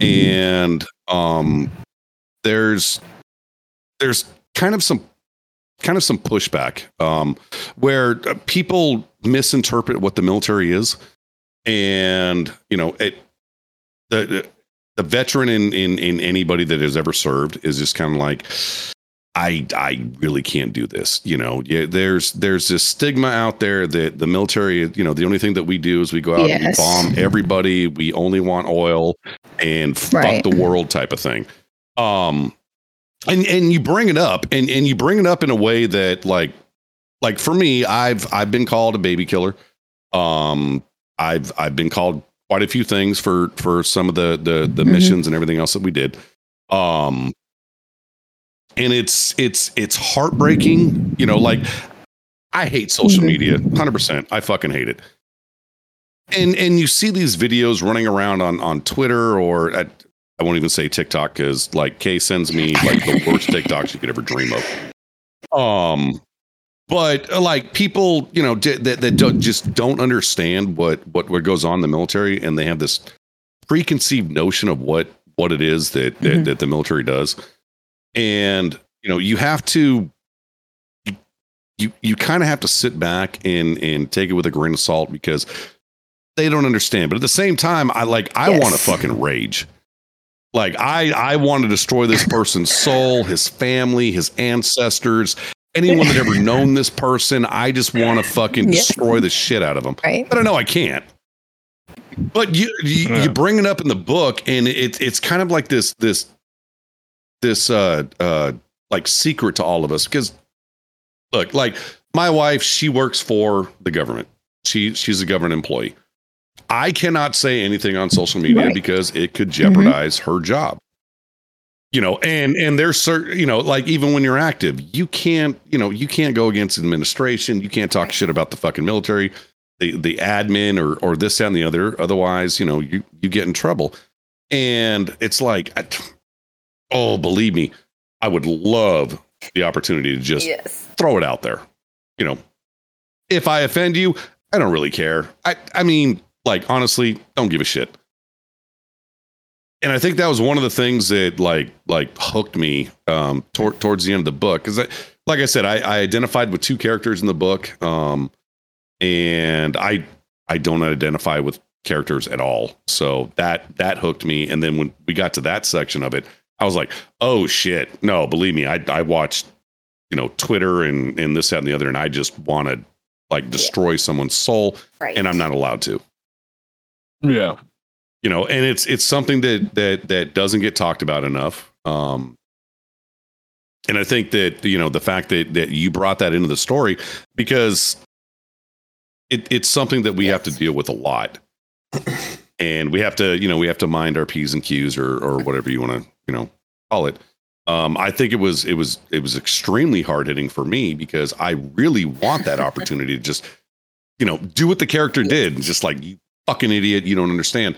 and um there's there's kind of some kind of some pushback um where people misinterpret what the military is and you know it the the veteran in in in anybody that has ever served is just kind of like I I really can't do this. You know, yeah, there's there's this stigma out there that the military, you know, the only thing that we do is we go out and we bomb everybody. We only want oil and fuck Right. the world type of thing. Um, and and you bring it up and and you bring it up in a way that like like for me, I've I've been called a baby killer. Um, I've I've been called quite a few things for for some of the the the Mhm. missions and everything else that we did. Um, and it's it's it's heartbreaking. You know, like I hate social Mhm. media, hundred percent. I fucking hate it. And and you see these videos running around on on Twitter or at I won't even say TikTok because like Kay sends me like the worst TikToks you could ever dream of. Um, but uh, like people, you know, d- that that don't, just don't understand what what what goes on in the military, and they have this preconceived notion of what what it is that that, Mhm. that the military does, and you know, you have to. You, you kind of have to sit back and and take it with a grain of salt because they don't understand. But at the same time, I like I Yes. want to fucking rage. Like I I want to destroy this person's soul, his family, his ancestors, anyone that ever known this person. I just want to fucking Yes. destroy the shit out of them. Right. But I know I can't. but you you, Yeah. you bring it up in the book and it's it's kind of like this this this uh uh like secret to all of us because look like my wife she works for the government. She she's a government employee. I cannot say anything on social media Right. because it could jeopardize her job. You know and and there's certain you know like even when you're active you can't you know you can't go against administration. You can't talk shit about the fucking military the the admin or or this that, and the other. Otherwise you know you you get in trouble. And it's like I, oh believe me i would love the opportunity to just yes. throw it out there you know. If i offend you i don't really care. I i mean like honestly don't give a shit. And i think that was one of the things that like like hooked me um tor- towards the end of the book because like i said I, I identified with two characters in the book um and i i don't identify with characters at all. So that that hooked me. And then when we got to that section of it i was like oh shit. No believe me i i watched you know twitter and and this that and the other and i just want to like destroy someone's soul Right. and i'm not allowed to. Yeah. you know and it's it's something that that that doesn't get talked about enough um and i think that you know the fact that that you brought that into the story because it, it's something that we have to deal with a lot. And we have to you know we have to mind our p's and q's or or whatever you want to you know call it um i think it was it was it was extremely hard hitting for me because i really want that opportunity to just you know do what the character did and just like you fucking idiot you don't understand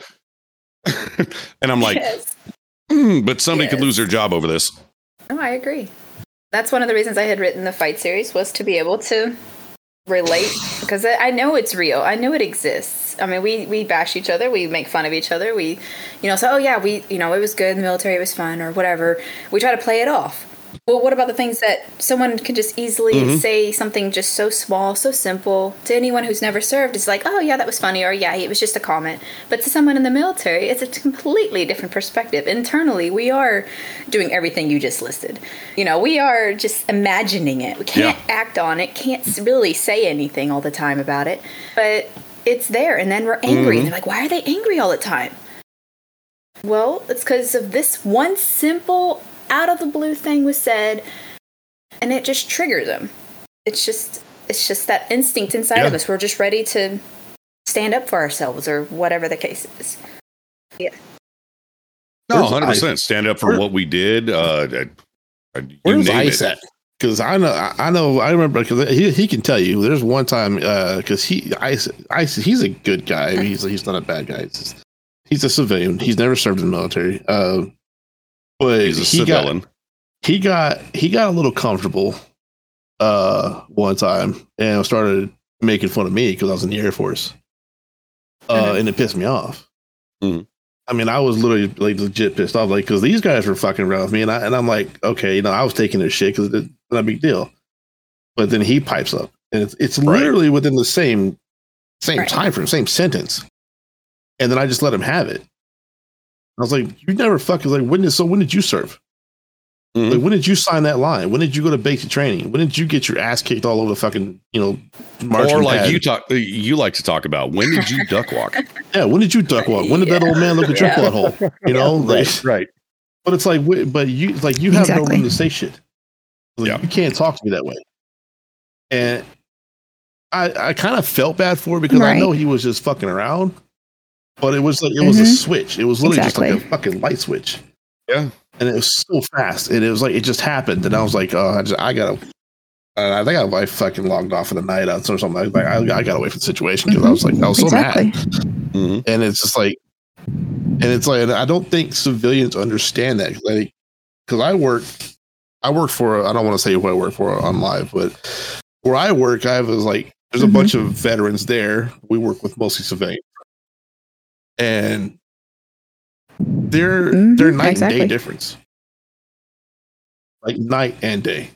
and i'm like yes. "Hmm, but somebody could lose their job over this No, I agree. That's one of the reasons I had written the fight series was to be able to relate because I I know it's real. I know it exists. I mean, we we bash each other, we make fun of each other. We, you know, so oh yeah, we you know it was good in the military, it was fun or whatever. We try to play it off. Well, what about the things that someone can just easily Mhm. say something just so small, so simple to anyone who's never served? It's like, oh yeah, that was funny, or yeah, it was just a comment. But to someone in the military, it's a completely different perspective. Internally, we are doing everything you just listed. You know, we are just imagining it. We can't act on it, can't really say anything all the time about it, but it's there. And then we're angry. Mhm. And they're like, why are they angry all the time? Well, it's because of this one simple, out of the blue thing was said, and it just triggers them. It's just, it's just that instinct inside of us. We're just ready to stand up for ourselves, or whatever the case is. yeah no 100% stand up for Where- what we did uh, uh, uh, you Where's name Ice it. at? Because I know, I I know, I remember because he, he can tell you. There's one time because he Ice Ice he's a good guy. He's he's not a bad guy. He's, just- he's a civilian. He's never served in the military. Uh, but he's a he got he got he got a little comfortable uh one time and started making fun of me because I was in the Air Force. Uh, and it pissed me off. Mhm. I mean, I was literally like legit pissed off, like because these guys were fucking around with me, and I and I'm like, okay, you know, I was taking their shit because it's not a big deal. But then he pipes up, and it's it's Right. literally within the same same Right. time frame, same sentence, and then I just let him have it. I was like, you never fucking like when did so when did you serve? Mhm. Like when did you sign that line? When did you go to basic training? When did you get your ass kicked all over the fucking you know marching or like pad? you talk you like to talk about when did you duck walk Yeah, when did you duck walk? When did that old man look at your Yeah. butthole? You know, like, right but it's like, but you like you have no room to say shit. Like, Yeah. You can't talk to me that way. And I I kind of felt bad for it because I know he was just fucking around, but it was like it was a Mhm. switch. It was literally just like a fucking light switch. Yeah. and it was so fast, and it was like it just happened, and I was like, oh, I just I gotta. And I think I, I fucking logged off for the night or something. Like, I, I got away from the situation because I was like, I was so exactly. mad Mhm. and it's just like and it's like i don't think civilians understand that like because i work i work for i don't want to say who i work for on live but where i work i was like there's a Mhm. bunch of veterans there. We work with mostly civilians. And they're Mhm, they're night and day difference. Like night and day.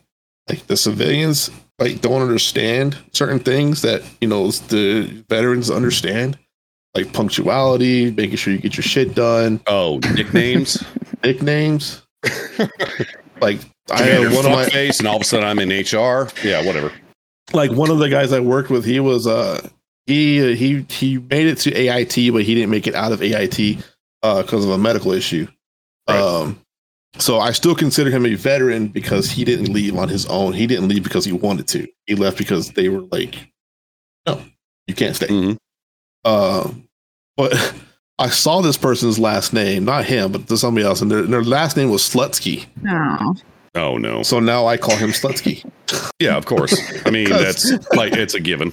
Like the civilians like don't understand certain things that you know the veterans understand. Like punctuality making sure you get your shit done. Oh nicknames? Nicknames like i had one of my face, and all of a sudden I'm in HR. Yeah, whatever. like one of the guys I worked with, he was uh he he he made it to AIT, but he didn't make it out of AIT because of a medical issue. Right. Um, so I still consider him a veteran because he didn't leave on his own. He didn't leave because he wanted to. He left because they were like, "No, you can't stay." Mhm. Um, but I saw this person's last name, not him, but somebody else, and their, their last name was Slutsky. Oh. Oh no. So now I call him Slutsky. Yeah, of course. I mean, that's like it's a given.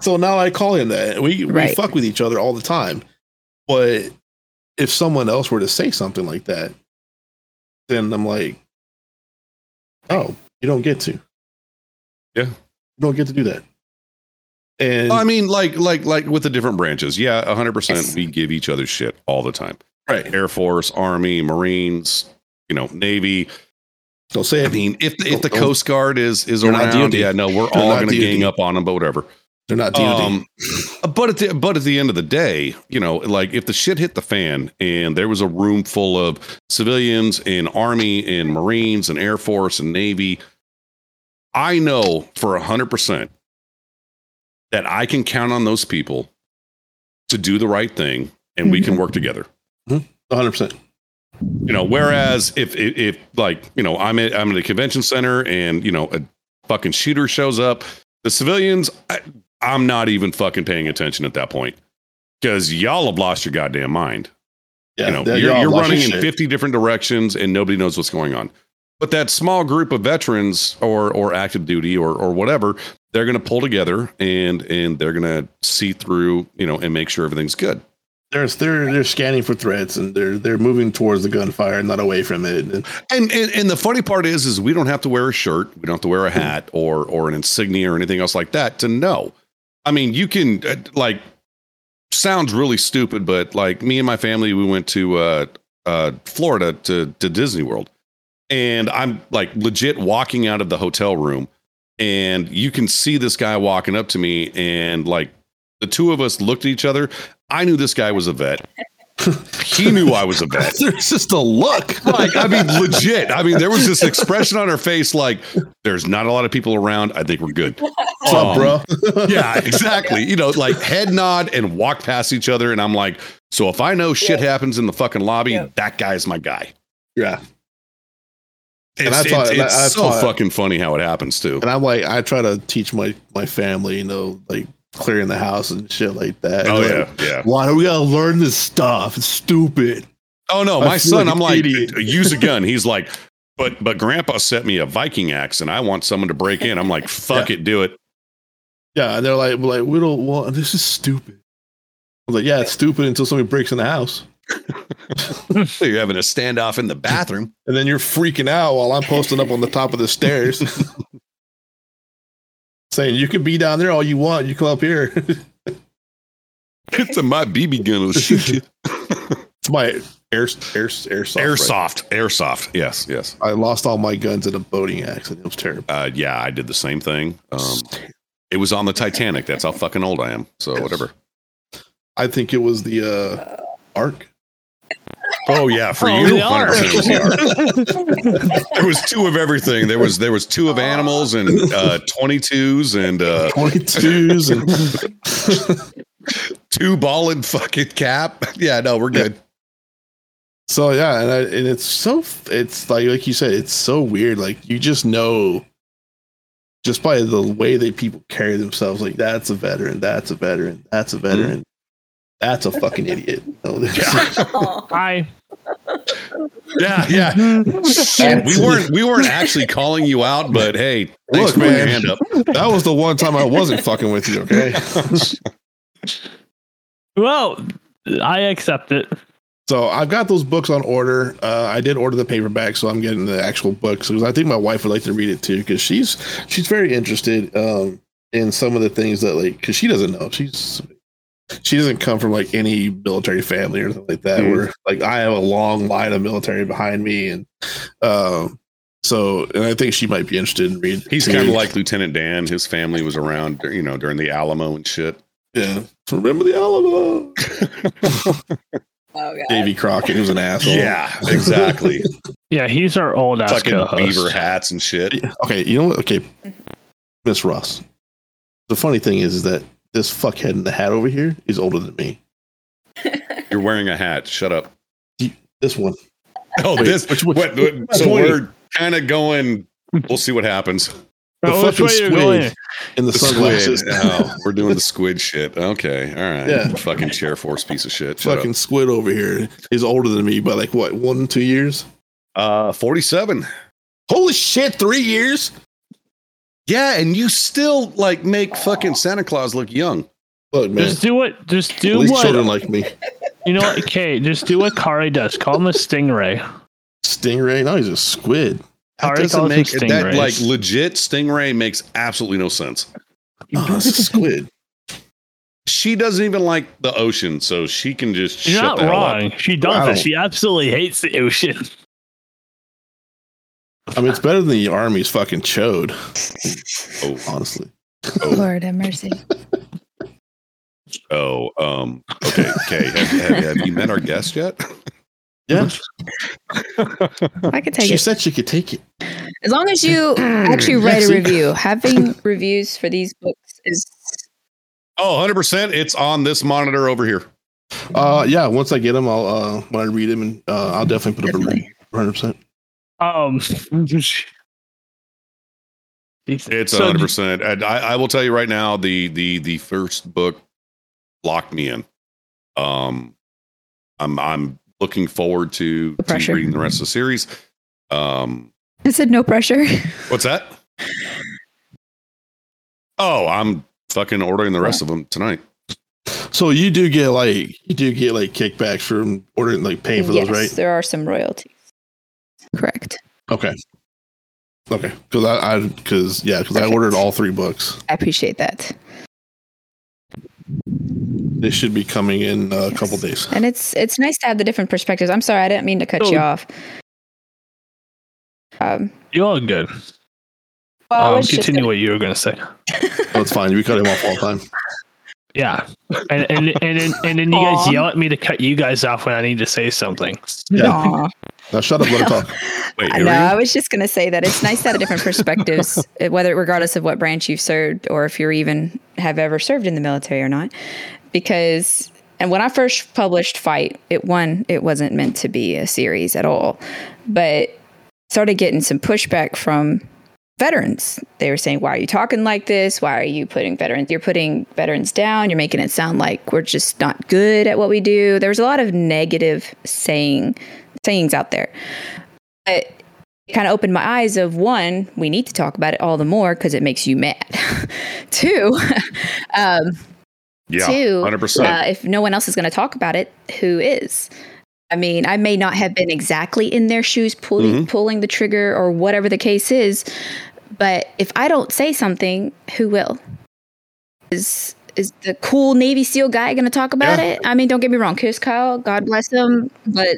So now I call him that. We we Right. fuck with each other all the time. But if someone else were to say something like that, then I'm like, oh, you don't get to. Yeah. You don't get to do that. And I mean, like like like with the different branches. Yeah, hundred Yes. percent. We give each other shit all the time. right. Air Force, Army, Marines, you know, Navy. Don't say I it. mean, if the, if the Coast Guard is is around, yeah, no, we're They're all going to gang up on them, but whatever. They're not DOD. Um, but at the but at the end of the day, you know, like if the shit hit the fan and there was a room full of civilians and army and marines and air force and navy, I know for a hundred percent that I can count on those people to do the right thing and we can work together. 100%. You know, whereas if if, if like you know I'm at I'm at a convention center and you know a fucking shooter shows up, the civilians I, I'm not even fucking paying attention at that point because y'all have lost your goddamn mind. Yeah. you know, you're, you're running in shit. 50 different directions and nobody knows what's going on. But that small group of veterans or or active duty or or whatever, they're going to pull together and and they're going to see through, you know, and make sure everything's good. They're, they're, they're scanning for threats and they're, they're moving towards the gunfire, not away from it. And And, and and the funny part is, is we don't have to wear a shirt, we don't have to wear a hat or or an insignia or anything else like that to know. I mean, you can uh, like sounds really stupid, but like me and my family, we went to uh, uh, Florida to to Disney World, and I'm like legit walking out of the hotel room, and you can see this guy walking up to me, and like the two of us looked at each other. I knew this guy was a vet. he knew I was a vet there's just a look. like I mean, legit. I mean, there was this expression on her face, like there's not a lot of people around. I think we're good. What's up, Um, bro? Yeah, exactly. You know, like head nod and walk past each other, and I'm like, so if I know shit happens in the fucking lobby, Yeah. that guy's my guy. yeah. And It's, I thought- it's, it's I so thought- fucking funny how it happens too. And I'm like, I try to teach my my family, you know, like clearing the house and shit like that. Oh yeah, like, yeah. Why do we gotta learn this stuff? It's stupid. Oh no, I my son. like I'm like, idiot. Uh, use a gun. He's like, but but Grandpa sent me a Viking axe, and I want someone to break in. I'm like, fuck it, do it. Yeah, and they're like, like, we don't want this is stupid. I was like, yeah, it's stupid until somebody breaks in the house. So you're having a standoff in the bathroom. And then you're freaking out while I'm posting up on the top of the stairs. Saying you can be down there all you want. You come up here. It's a my BB gun will shoot you. it's my air air airsoft. right? Airsoft, airsoft. Yes, yes. I lost all my guns in a boating accident. It was terrible. Uh, yeah, I did the same thing. Um, it was on the Titanic. That's how fucking old I am. So whatever. I think it was the uh, Ark. Oh yeah, for Oh, you, they are. 100% it was the Ark. there was two of everything. There was there was two of animals and uh, 22s and uh, 22s and two ball and fucking cap. Yeah, no, we're good. so yeah, and, I, and it's so it's like like you said, it's so weird. Like you just know, just by the way that people carry themselves. Like that's a veteran. That's a veteran. That's a veteran. That's a fucking idiot. No, that's- Oh, Hi. Yeah, yeah. Shit, we weren't we weren't actually calling you out, but hey, thanks Look, for putting your man. hand up. that was the one time I wasn't fucking with you. Okay. Well, I accept it. So I've got those books on order. Uh, I did order the paperback, so I'm getting the actual books because I think my wife would like to read it too because she's she's very interested um, in some of the things that like because she doesn't know she's she doesn't come from like any military family or anything like that. Mhm. Where like I have a long line of military behind me, and um, so and I think she might be interested in reading. He's kind of like Lieutenant Dan. His family was around, you know, during the Alamo and shit. yeah. Remember the Alamo? oh god. Davy Crockett was an asshole. Yeah, exactly. Yeah, he's our old ass Fucking co-host. beaver hats and shit. Okay, you know what? Okay, Miss Ross. The funny thing is, is that this fuckhead in the hat over here is older than me. You're wearing a hat. Shut up. This one. Oh, Wait, this. which- which- what- which so one? we're kind of going. We'll see what happens. The Oh, fucking squid in the, The sunglasses. squid. Oh, we're doing the squid shit. Okay. All right. Yeah. Fucking chair force piece of shit. Shut Fucking squid over here is older than me by like what one two years. Uh, 47. Holy shit, three years. Yeah, and you still like make fucking Santa Claus look young. Look, man. Just do what. Just do At do least what. children like me. You know what? Okay, just do what Kari does. Call him a stingray. Stingray. No, he's a squid. That Kari doesn't calls make him that stingrays. like legit stingray makes absolutely no sense. Oh, it's a squid. She doesn't even like the ocean, so she can just You're shut not the hell up. wrong. She Wow. doesn't. She absolutely hates the ocean. I mean, it's better than the army's fucking chode. Oh, Honestly. oh, Lord have mercy. oh, um, okay, okay. Have, have, have you met our guest yet? Yeah. I could take She it. She said she could take it. As long as you actually write a review. Having reviews for these books is Oh, 100%. It's on this monitor over here. Uh, yeah. Once I get them, I'll uh, when I read them, and uh, I'll definitely put up a Definitely. review. Hundred percent. Um, It's So- 100%. I, I will tell you right now, the the the first book locked me in. Um, I'm I'm looking forward to, to reading the rest of the series. Um, I said no pressure. what's that? Oh, I'm fucking ordering the rest of them tonight. So you do get like you do get like kickbacks from ordering like paying for yes, those, right? there are some royalties. Correct. Okay. Okay. Because I, I, because yeah, because I ordered all three books. I appreciate that. They should be coming in a couple days. And it's it's nice to have the different perspectives. I'm sorry, I didn't mean to cut you Oh. off. Um, You're all good. well, I Um, continue gonna- what you were going to say. That's fine. We cut him off all the time. Yeah, and and and then, and then you guys yell at me to cut you guys off when I need to say something. Yeah. Aw. Now shut up. Let him talk. Wait, I know. I was just going to say that it's nice to have different perspectives, whether regardless of what branch you've served or if you're even have ever served in the military or not. Because, and when I first published Fight, it one, it wasn't meant to be a series at all, but started getting some pushback from veterans. They were saying, "Why are you talking like this? Why are you putting veterans? You're putting veterans down. You're making it sound like we're just not good at what we do." There was a lot of negative saying sayings out there but it kind of opened my eyes of one we need to talk about it all the more because it makes you mad two um, Yeah, two 100%. uh, if no one else is going to talk about it who is i mean i may not have been exactly in their shoes pulling Mhm. pulling the trigger or whatever the case is but if i don't say something who will is is the cool navy seal guy going to talk about Yeah. it i mean don't get me wrong Chris Kyle god bless him but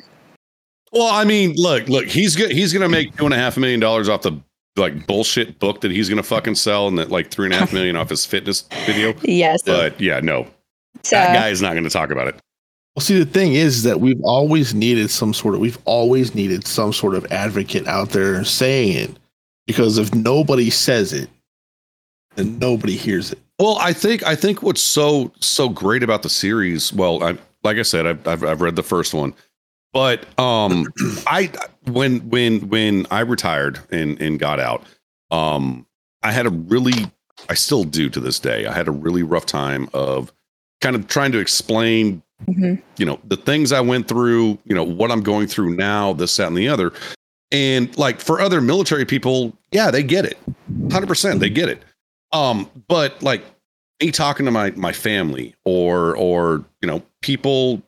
Well, I mean, look, look, he's good. He's gonna make two and a half million dollars off the like bullshit book that he's gonna fucking sell, and that like three and a half million off his fitness video. yes But yeah, no, so, that guy is not gonna talk about it. Well, see, the thing is that we've always needed some sort of, we've always needed some sort of advocate out there saying it. Because if nobody says it, then nobody hears it. Well, I think I think what's so so great about the series. Well, I like I said, I've I've, I've read the first one, but um, I when when when I retired and and got out, um, I had a really, I still do to this day. I had a really rough time of kind of trying to explain Mhm. you know the things i went through you know what i'm going through now this that and the other and like for other military people yeah they get it 100% they get it um but like me talking to my my family or or you know people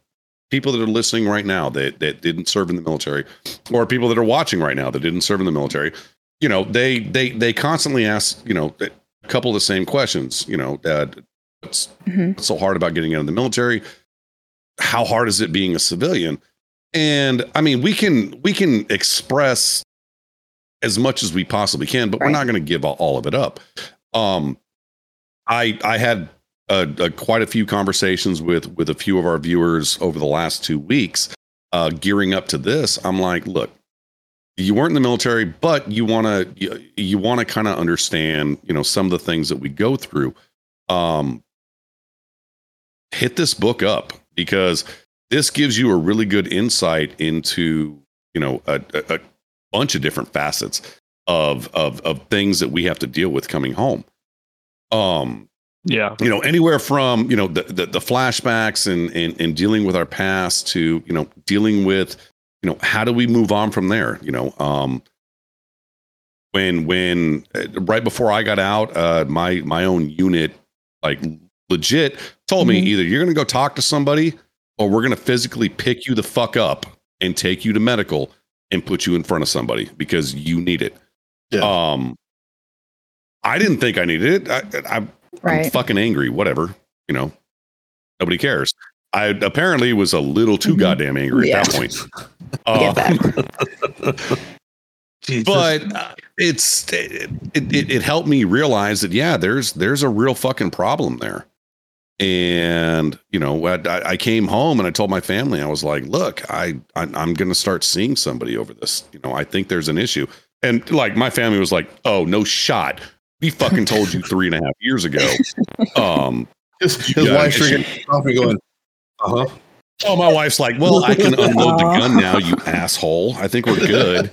people that are listening right now that that didn't serve in the military or people that are watching right now that didn't serve in the military you know they they they constantly ask you know a couple of the same questions you know uh, what's Mhm. what's so hard about getting out of the military? How hard is it being a civilian? And i mean we can we can express as much as we possibly can but we're not going to give all, all of it up. Um i i had a, a, quite a few conversations with with a few of our viewers over the last two weeks uh gearing up to this i'm like look you weren't in the military but you want to you, you want to kind of understand you know some of the things that we go through um hit this book up because this gives you a really good insight into you know a, a bunch of different facets of of of things that we have to deal with coming home. Um, Yeah. you know anywhere from you know the the, the flashbacks and, and and dealing with our past to you know dealing with you know how do we move on from there you know um when when uh, right before i got out uh my my own unit like legit told me Mhm. either you're gonna go talk to somebody or we're gonna physically pick you the fuck up and take you to medical and put you in front of somebody because you need it Yeah. um i didn't think i needed it i, I I'm fucking angry, whatever. You know, nobody cares. I apparently was a little too Mhm. goddamn angry Yeah. at that point. I get Um, but uh, it's it, it it helped me realize that yeah, there's there's a real fucking problem there. And you know, I, I came home and I told my family, I was like, "Look, I, I I'm going to start seeing somebody over this. You know, I think there's an issue." And like my family was like, "Oh, no shot. We fucking told you three and a half years ago." Um, His, his wife's an freaking going, uh huh. Oh, my wife's like, well, I can unload the gun now, you asshole. I think we're good.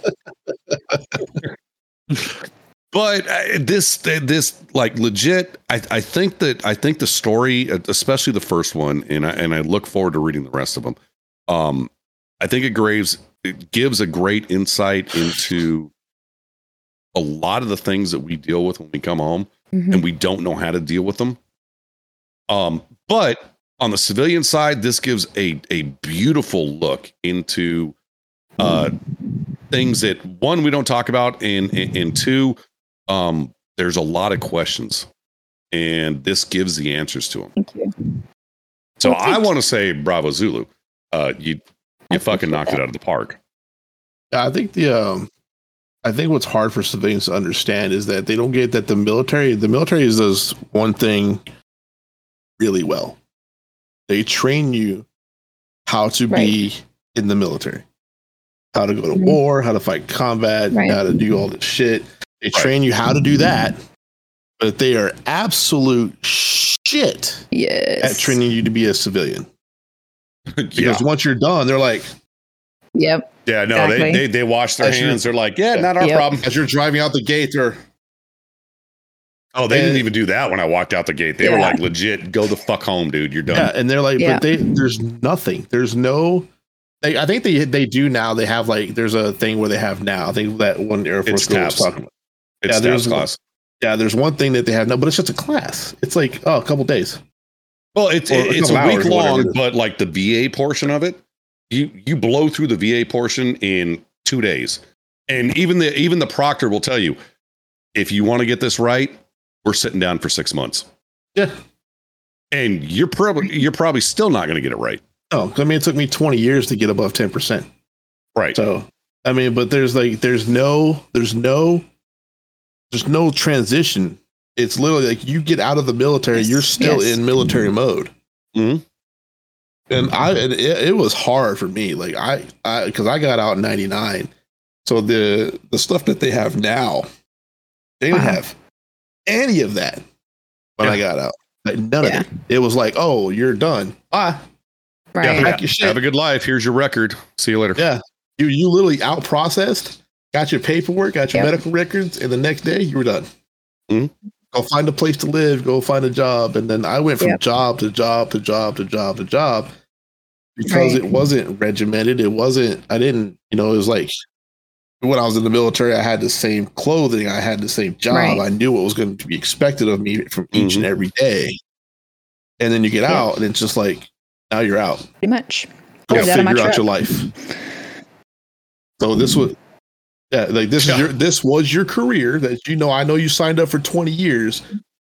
but uh, this, this, like, legit. I, I think that I think the story, uh, especially the first one, and I and I look forward to reading the rest of them. Um, I think it graves it gives a great insight into a lot of the things that we deal with when we come home Mhm. and we don't know how to deal with them. Um, but on the civilian side, this gives a a beautiful look into uh, things that one we don't talk about, and and, and two, um, there's a lot of questions, and this gives the answers to them. Thank you. So Well, I want to say, bravo Zulu, uh, you I you fucking appreciate knocked it out of the park. I think the um, I think what's hard for civilians to understand is that they don't get that the military the military does one thing really well. They train you how to be in the military, how to go to Mhm. war, how to fight combat, Right. how to do all this shit. They Right. train you how to do that, but they are absolute shit Yes. at training you to be a civilian. yeah, Because once you're done, they're like, Yep. yeah, no, Exactly. they, they they wash their That's hands. They're like, yeah, not our Yep. problem. as you're driving out the gate, they're Oh, they didn't even do that when I walked out the gate. They were like, legit, go the fuck home, dude. You're done. Yeah, and they're like, Yeah. but they there's nothing. There's no. They, I think they they do now. They have like there's a thing where they have now. I think that one Air Force It's girl was talking about. It's yeah, yeah, there's- class. Yeah, there's one thing that they have now, but it's just a class. It's like oh, a couple days. Well, it's Or it's a couple week long, but like the VA portion of it, you you blow through the VA portion in two days. And even the even the proctor will tell you, if you want to get this right, we're sitting down for six months. Yeah. And you're probably you're probably still not going to get it right. Oh, I mean it took me 20 years to get above 10 percent. Right. So I mean, but there's like there's no there's no there's no transition. It's literally like you get out of the military, you're still yes. in military mode. Mhm. And I and it, it was hard for me. Like I I because I got out in '99, so the the stuff that they have now, they didn't Wow. have any of that when I got out. Like none Yeah. of it. It was like, oh, you're done. Bye. Right. Yeah, Pack your shit. Have a good life. Here's your record. See you later. Yeah. You you literally out processed, got your paperwork, got your Yep. medical records, and the next day you were done. Mhm. Go find a place to live, go find a job. And then I went from Yep. job to job to job to job to job because Right. it wasn't regimented. It wasn't, I didn't, you know, it was like when I was in the military, I had the same clothing, I had the same job. Right. I knew what was going to be expected of me from each and Mhm. every day. And then you get Yeah. out and it's just like, now you're out Pretty much. go I was out figure out truck. your life. So this was, yeah, like this Yeah. is your this was your career that you know. I know you signed up for twenty years,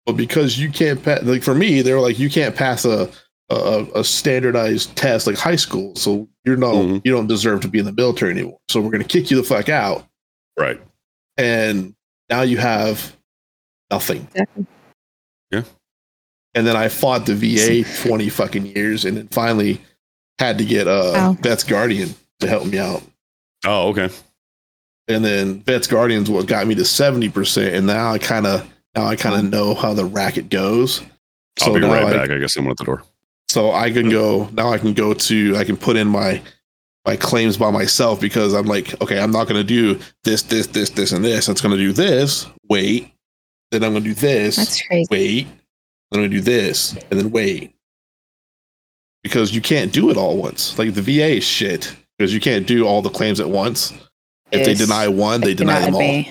but because you can't pass, like for me, they were like you can't pass a a, a standardized test like high school, so you're not Mhm. you don't deserve to be in the military anymore. So we're gonna kick you the fuck out, Right. and now you have nothing. Yeah. And then I fought the VA twenty fucking years, and then finally had to get uh Wow. Vets Guardian to help me out. Oh, okay. And then Vets Guardians what got me to seventy percent, and now I kind of now I kind of know how the racket goes. I'll be right I, back. I guess someone at the door. So I can go now. I can go to I can put in my my claims by myself because I'm like, okay, I'm not going to do this, this, this, this, and this. It's going to do this. Wait, then I'm going to do this. That's crazy. wait. Then I'm going to do this, and then wait. Because you can't do it all once. Like the VA is shit because you can't do all the claims at once. If they deny one, they deny them all. be.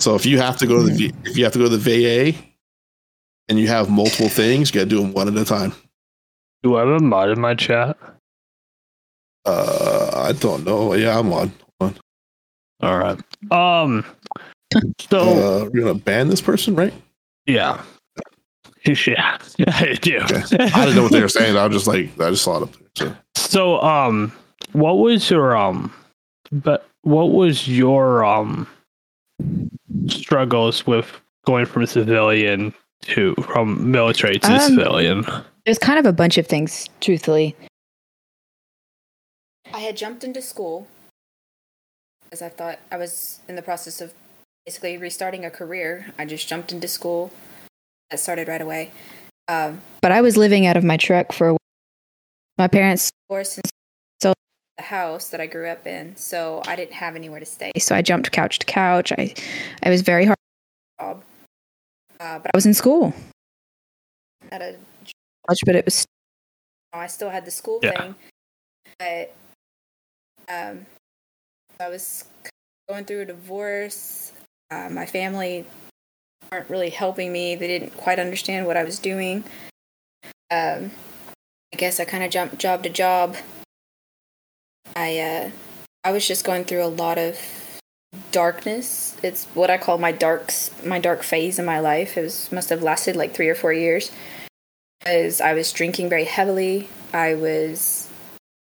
So if you have to go to the V- if you have to go to the VA and you have multiple things, you got to do them one at a time. Do I have a mod in my chat? Uh, I don't know. Yeah, I'm on. on. All right. Um. So Uh, we're gonna ban this person, right? yeah, yeah, I do. Okay. I didn't know what they were saying. I was just like, I just saw it up there. So So, um, what was your um, but what was your um struggles with going from civilian to from military to Um, civilian? There's kind of a bunch of things, truthfully. I had jumped into school because I thought I was in the process of basically restarting a career. I just jumped into school. That started right away. Um, But I was living out of my truck for a while. my parents. of course, So- the house that I grew up in, so I didn't have anywhere to stay. So I jumped couch to couch. I, I was very hard. Job. Uh, but I was in school, I had a but it was I still had the school Yeah. thing, but um, I was going through a divorce. Uh, my family weren't really helping me. They didn't quite understand what I was doing. Um, I guess I kind of jumped job to job. I uh, I was just going through a lot of darkness. It's what I call my darks my dark phase in my life. It was must have lasted like three or four years because I was drinking very heavily. I was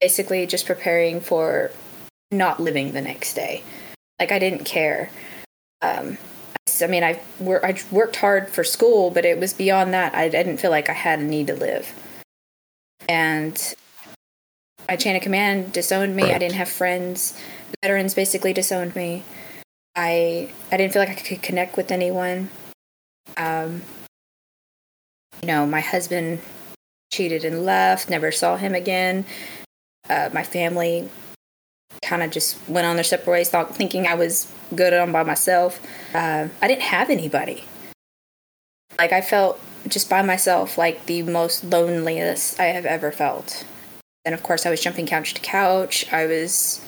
basically just preparing for not living the next day. Like I didn't care. Um, I mean, I, I worked hard for school, but it was beyond that. I didn't feel like I had a need to live. And my chain of command disowned me. I didn't have friends. Veterans basically disowned me. I I didn't feel like I could connect with anyone. Um, you know, my husband cheated and left, never saw him again. Uh, my family kind of just went on their separate ways, thought, thinking I was good on by myself. Uh, I didn't have anybody. Like, I felt just by myself like the most loneliest I have ever felt. And of course, I was jumping couch to couch. I was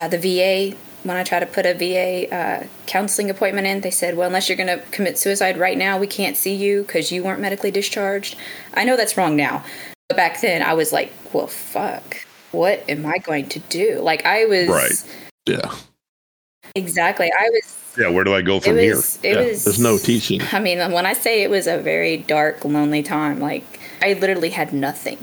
uh, the VA. When I tried to put a VA uh, counseling appointment in, they said, "Well, unless you're going to commit suicide right now, we can't see you because you weren't medically discharged." I know that's wrong now, but back then I was like, "Well, fuck, what am I going to do?" Like I was Right. Yeah, exactly. I was. Yeah, where do I go from here? was. It Yeah, was. there's no teaching. I mean, when I say it was a very dark, lonely time, like I literally had nothing,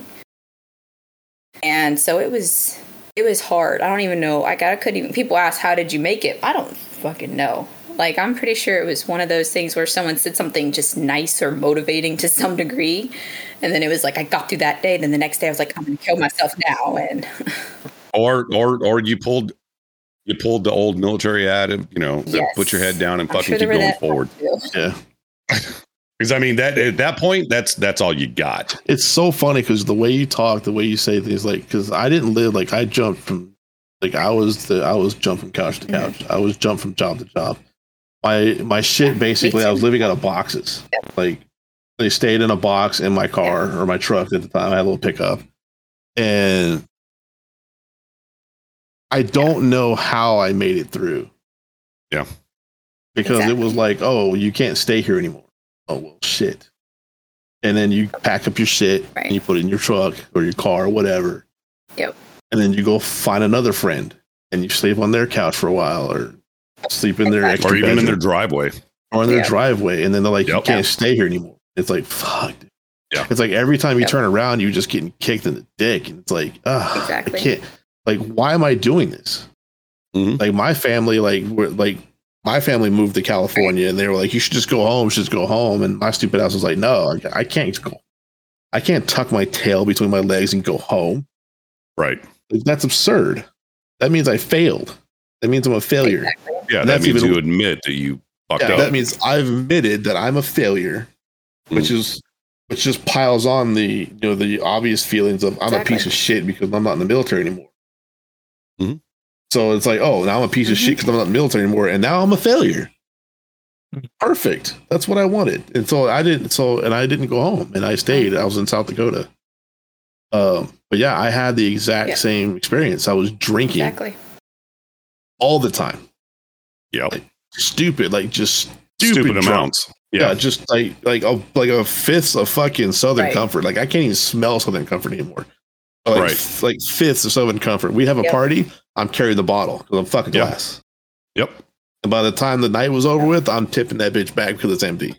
and so it was. It was hard. I don't even know. Like I couldn't even. People ask, "How did you make it?" I don't fucking know. Like I'm pretty sure it was one of those things where someone said something just nice or motivating to some degree, and then it was like I got through that day. Then the next day I was like, I'm gonna kill myself now, and Or or or you pulled you pulled the old military ad of, you know, Yes. put your head down and fucking sure keep going forward. yeah. Because I mean that at that point, that's that's all you got. It's so funny because the way you talk, the way you say things, like because I didn't live like I jumped from like I was the I was jumping couch to couch. I was jumped from job to job. My my shit basically I was living out of boxes. Like they stayed in a box in my car or my truck at the time. I had a little pickup, and I don't know how I made it through. Yeah. because it was like, oh, you can't stay here anymore. Oh well, shit. And then you pack up your shit Right. and you put it in your truck or your car or whatever. Yep. And then you go find another friend and you sleep on their couch for a while or sleep in their Exactly. extra Or even in their driveway. or in their Yeah. driveway. And then they're like, you can't stay here anymore. It's like, fuck. dude. Yeah. It's like every time you Yep. turn around, you're just getting kicked in the dick. And it's like, ah, Exactly. I can't. Like, why am I doing this? Mhm. Like, my family, like, we're like, my family moved to California and they were like, you should just go home, you should just go home. And my stupid ass was like, no, I, I can't go. I can't tuck my tail between my legs and go home. Right. That's absurd. That means I failed. That means I'm a failure. Yeah, that means even- you admit that you fucked Yeah, up. that means I've admitted that I'm a failure, which Mm. is which just piles on the you know the obvious feelings of I'm a piece of shit because I'm not in the military anymore. Mhm. So it's like, oh, now I'm a piece of Mhm. shit because I'm not in the military anymore, and now I'm a failure. Mhm. Perfect. That's what I wanted, and so I didn't. So and I didn't go home, and I stayed. I was in South Dakota. Um, but yeah, I had the exact Yeah. same experience. I was drinking Exactly. all the time, Yep. stupid, like just Stupid, stupid, amounts. Yeah. Yeah. just like like a like a fifth of fucking Southern Right. Comfort. Like I can't even smell Southern Comfort anymore. Like, Right. f- like fifths of Southern Comfort. We have a Yep. party. I'm carrying the bottle because I'm fucking Yeah. glass. Yep. And by the time the night was over with, I'm tipping that bitch back because it's empty.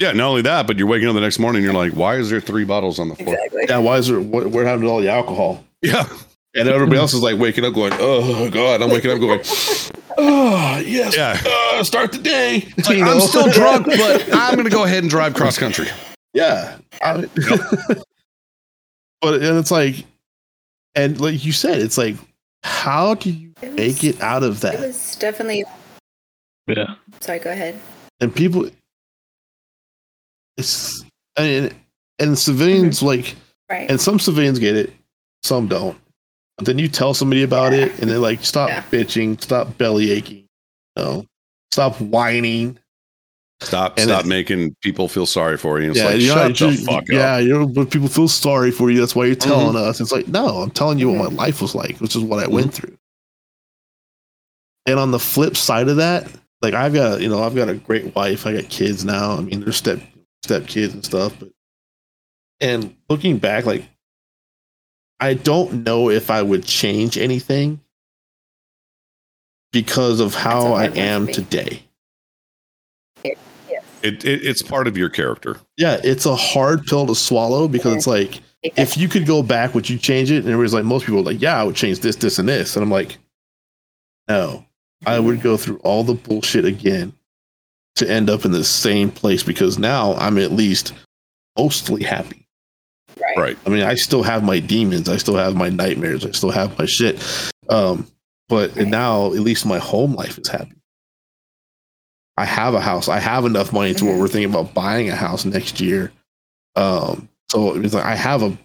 Yeah. Not only that, but you're waking up the next morning and you're like, why is there three bottles on the floor? Exactly. Yeah, why is there? What, where happened to all the alcohol? Yeah. And everybody else is like waking up, going, "Oh God!" I'm waking up, going, "Oh yes, Yeah. uh, start the day." Like, I'm still drunk, but I'm going to go ahead and drive cross country. Yeah. I- but and it's like, and like you said, it's like, how do you It make it out of that? it was definitely. Yeah. Sorry. Go ahead. And people, it's and and civilians mm-hmm. like, Right. and some civilians get it, some don't. But then you tell somebody about Yeah. it, and they're like, "Stop Yeah. bitching, stop belly aching, you know, stop whining." Stop, And stop it- making people feel sorry for you. It's yeah, like, you know, the you- fuck up. yeah, you know, but people feel sorry for you. That's why you're telling Mm-hmm. us. It's like, no, I'm telling you what my life was like, which is what I went through. And on the flip side of that, like I've got, you know, I've got a great wife. I got kids now. I mean, they're step step kids and stuff. But and looking back, like I don't know if I would change anything because of how I hard one am me. today. Yes. It, it, it's part of your character. Yeah, it's a hard pill to swallow because it's like if you could go back, would you change it? And everybody's like, most people are like, yeah, I would change this, this, and this. And I'm like, no, I would go through all the bullshit again to end up in the same place because now I'm at least mostly happy. right. Right. I mean, I still have my demons, I still have my nightmares, I still have my shit. Um, but Right. now at least my home life is happy. I have a house. I have enough money to where we're thinking about buying a house next year. Um, so it's like I have a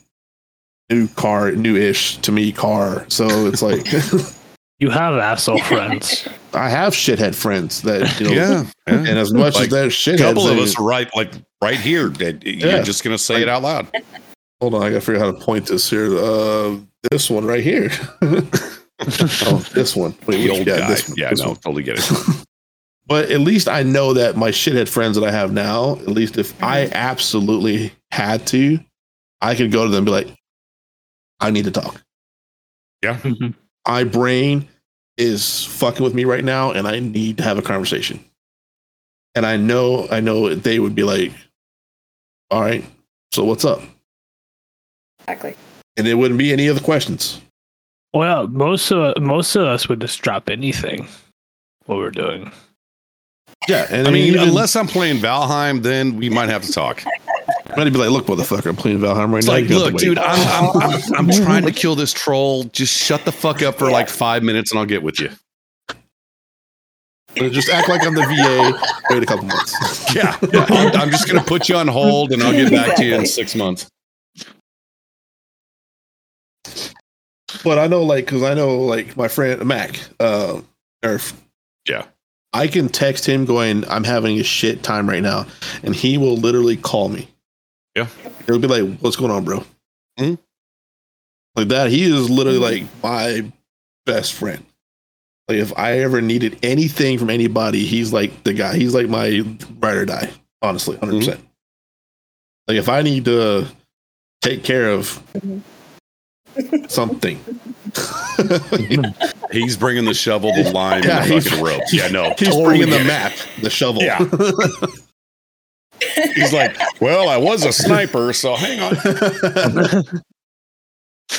new car, new-ish to me car. So it's like You have asshole friends. I have shithead friends that you know, Yeah. yeah. and as much Like, as they're A couple of they- us are right, like right here. that Yeah. You're just going to say it out loud. hold on, I gotta figure out how to point this here. Uh, this one right here. oh, this one. Wait, The old yeah, guy. this one, yeah, this no, one. totally get it. But at least I know that my shithead friends that I have now, at least if I Mm-hmm. absolutely had to, I could go to them and be like, I need to talk. Mhm. My brain is fucking with me right now and I need to have a conversation. And I know, I know they would be like, all right, so what's up? Exactly. And it wouldn't be any other questions. well, most of most of us would just drop anything. What we're doing. Yeah. And I mean, even- unless I'm playing Valheim, then we might have to talk. I'd be like, look, motherfucker, I'm playing Valheim right It's now. like, You have to look, dude, I'm, I'm, I'm, I'm trying to kill this troll. Just shut the fuck up for like five minutes and I'll get with you. just act like I'm the VA. Wait a couple months. Yeah. yeah. I'm, I'm just going to put you on hold and I'll get back to you in six months. But I know, like, because I know, like, my friend Mac, uh, Nerf. Yeah. I can text him going, I'm having a shit time right now. And he will literally call me. Yeah. He'll be like, What's going on, bro? Mhm. Like that. He is literally like my best friend. Like, if I ever needed anything from anybody, he's like the guy. He's like my ride or die, honestly, 100%. percent Like, if I need to take care of something, He's bringing the shovel, the lime, Yeah, and the fucking rope. Yeah, no. He's totally bringing the map, the shovel. Yeah. He's like, well, I was a sniper, so hang on.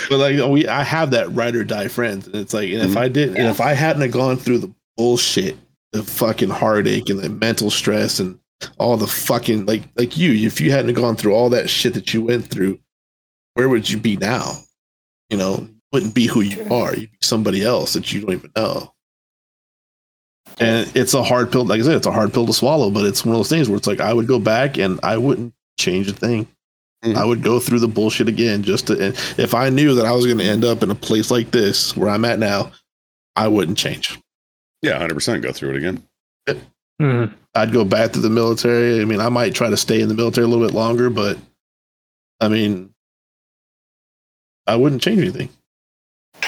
but like we, I have that ride or die friends, and it's like, and if mm-hmm. I didn't, and if I hadn't have gone through the bullshit, the fucking heartache, and the mental stress, and all the fucking like, like you, if you hadn't gone through all that shit that you went through, where would you be now? You know, wouldn't be who you True. are. You'd be somebody else that you don't even know. And it's a hard pill. Like I said, it's a hard pill to swallow, but it's one of those things where it's like I would go back and I wouldn't change a thing. Mhm. I would go through the bullshit again just to. And if I knew that I was going to end up in a place like this where I'm at now, I wouldn't change. Yeah, hundred percent. Go through it again. Mhm. I'd go back to the military. I mean, I might try to stay in the military a little bit longer, but I mean, I wouldn't change anything.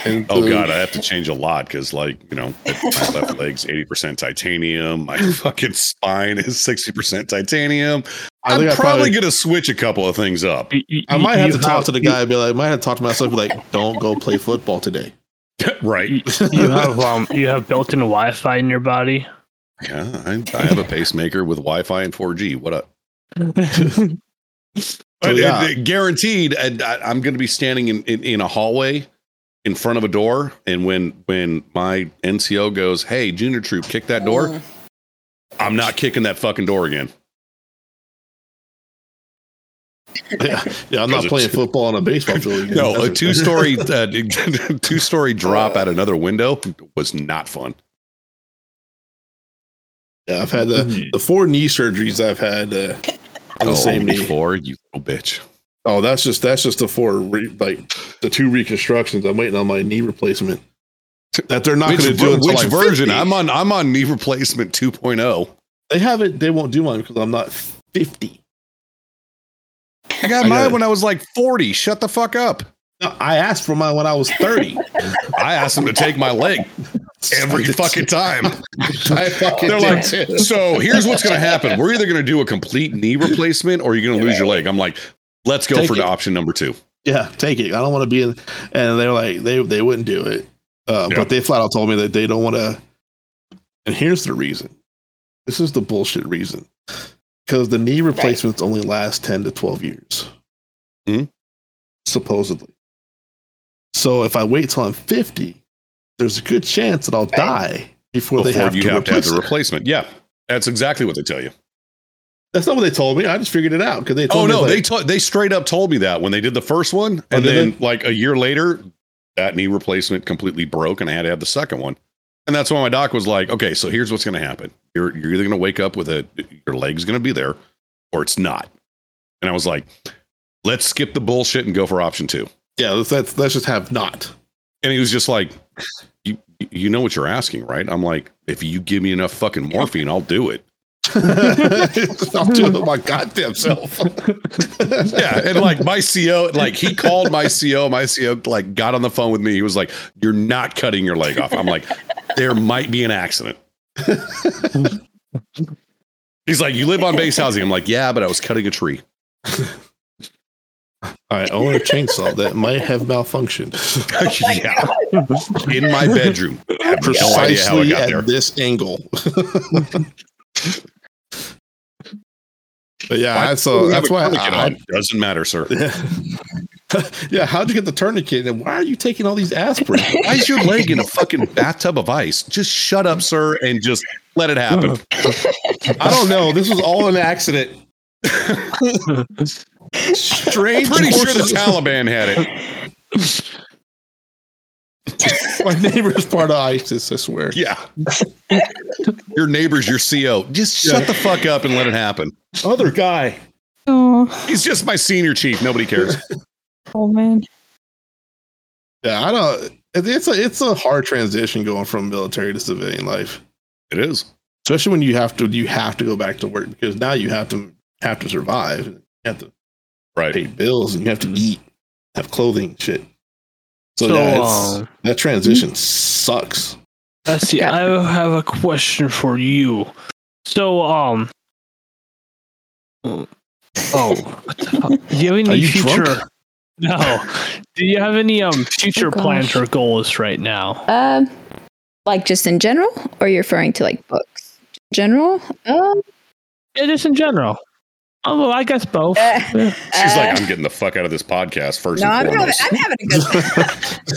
And Oh the- god, I have to change a lot because, like, you know, my left leg's eighty percent titanium. My fucking spine is sixty percent titanium. I I'm I probably, probably, gonna switch a couple of things up. You- you- I might have you to talk to the guy. and Be like, I might have to talk to myself. Be like, don't go play football today. right? You, you have um you have built-in Wi-Fi in your body. Yeah, I, I have a pacemaker with Wi-Fi and 4G. What up? But yeah. guaranteed, and I, I'm going to be standing in, in in a hallway in front of a door, and when when my NCO goes, "Hey, junior troop, kick that door," Mm. I'm not kicking that fucking door again. yeah, yeah. I'm not playing it's- football on a baseball field. again. No, a two story uh, two story drop out another window was not fun. Yeah, I've had the the four knee surgeries I've had uh, on the oh, same knee. before you little bitch. Oh, that's just that's just the four re, like the two reconstructions. I'm waiting on my knee replacement. That they're not going to do until which I'm version? 50. I'm on. I'm on knee replacement oh. 2.0. They haven't. They won't do mine because I'm not 50. I got I mine got- when I was like 40. Shut the fuck up. No, I asked for mine when I was 30. I asked them to take my leg every fucking time. I fucking They're like, so here's what's going to happen. We're either going to do a complete knee replacement or you're going to lose your leg. I'm like, let's go Take for it. option number two. yeah, take it. I don't want to be in. And they're like, they they wouldn't do it. Uh, Yeah. But they flat out told me that they don't want to. And here's the reason. This is the bullshit reason. Because the knee replacements only last 10 to 12 years. Hmm. Supposedly. So if I wait till I'm 50, there's a good chance that I'll die before, they have you to have to have replace the it. replacement. Yeah. That's exactly what they tell you. That's not what they told me. I just figured it out because they told Oh no, like, they to- they straight up told me that when they did the first one, oh, and did then like a year later, that knee replacement completely broke, and I had to have the second one. And that's when my doc was like, "Okay, so here's what's going to happen. You're you're either going to wake up with a your leg's going to be there, or it's not." And I was like, "Let's skip the bullshit and go for option two. yeah, let's, let's let's just have not. And he was just like, "You you know what you're asking, right?" I'm like, "If you give me enough fucking morphine, I'll do it." I'll do it my goddamn self. yeah, and like my CO, like he called my CO, my CO like got on the phone with me. He was like, "You're not cutting your leg off." I'm like, "There might be an accident." He's like, "You live on base housing." I'm like, "Yeah, but I was cutting a tree." I own a chainsaw that might have malfunctioned yeah, in my bedroom. Have no idea how it precisely at there. this angle. But yeah, that's, We uh, have that's a why I, on. doesn't matter, sir. yeah, how'd you get the tourniquet? And why are you taking all these aspirin? Why is your leg in a fucking bathtub of ice? Just shut up, sir, and just let it happen. I don't know. This was all an accident. Strange. Pretty sure the Taliban had it. My neighbor's part of ISIS. I swear. Yeah. your neighbor's your CO. Just shut the fuck up and let it happen. Other guy. Oh, He's just my senior chief. Nobody cares. oh man. Yeah, I don't. It's a it's a hard transition going from military to civilian life, It is. especially when you have to you have to go back to work because now you have to have to survive. You have to Right. pay bills and you have to eat, have clothing, shit. So, So, yeah, it's, um, that transition sucks. Let's see. I have a question for you. So, um, oh, what the do you have any Are you future? drunk? No. Do you have any um future Oh, plans or goals right now? Um, like just in general, or you're referring to like books? General. Um, Yeah, just in general. Oh, well, I guess both. uh, Yeah. She's uh, like, I'm getting the fuck out of this podcast first no, I'm and having. I'm having a good.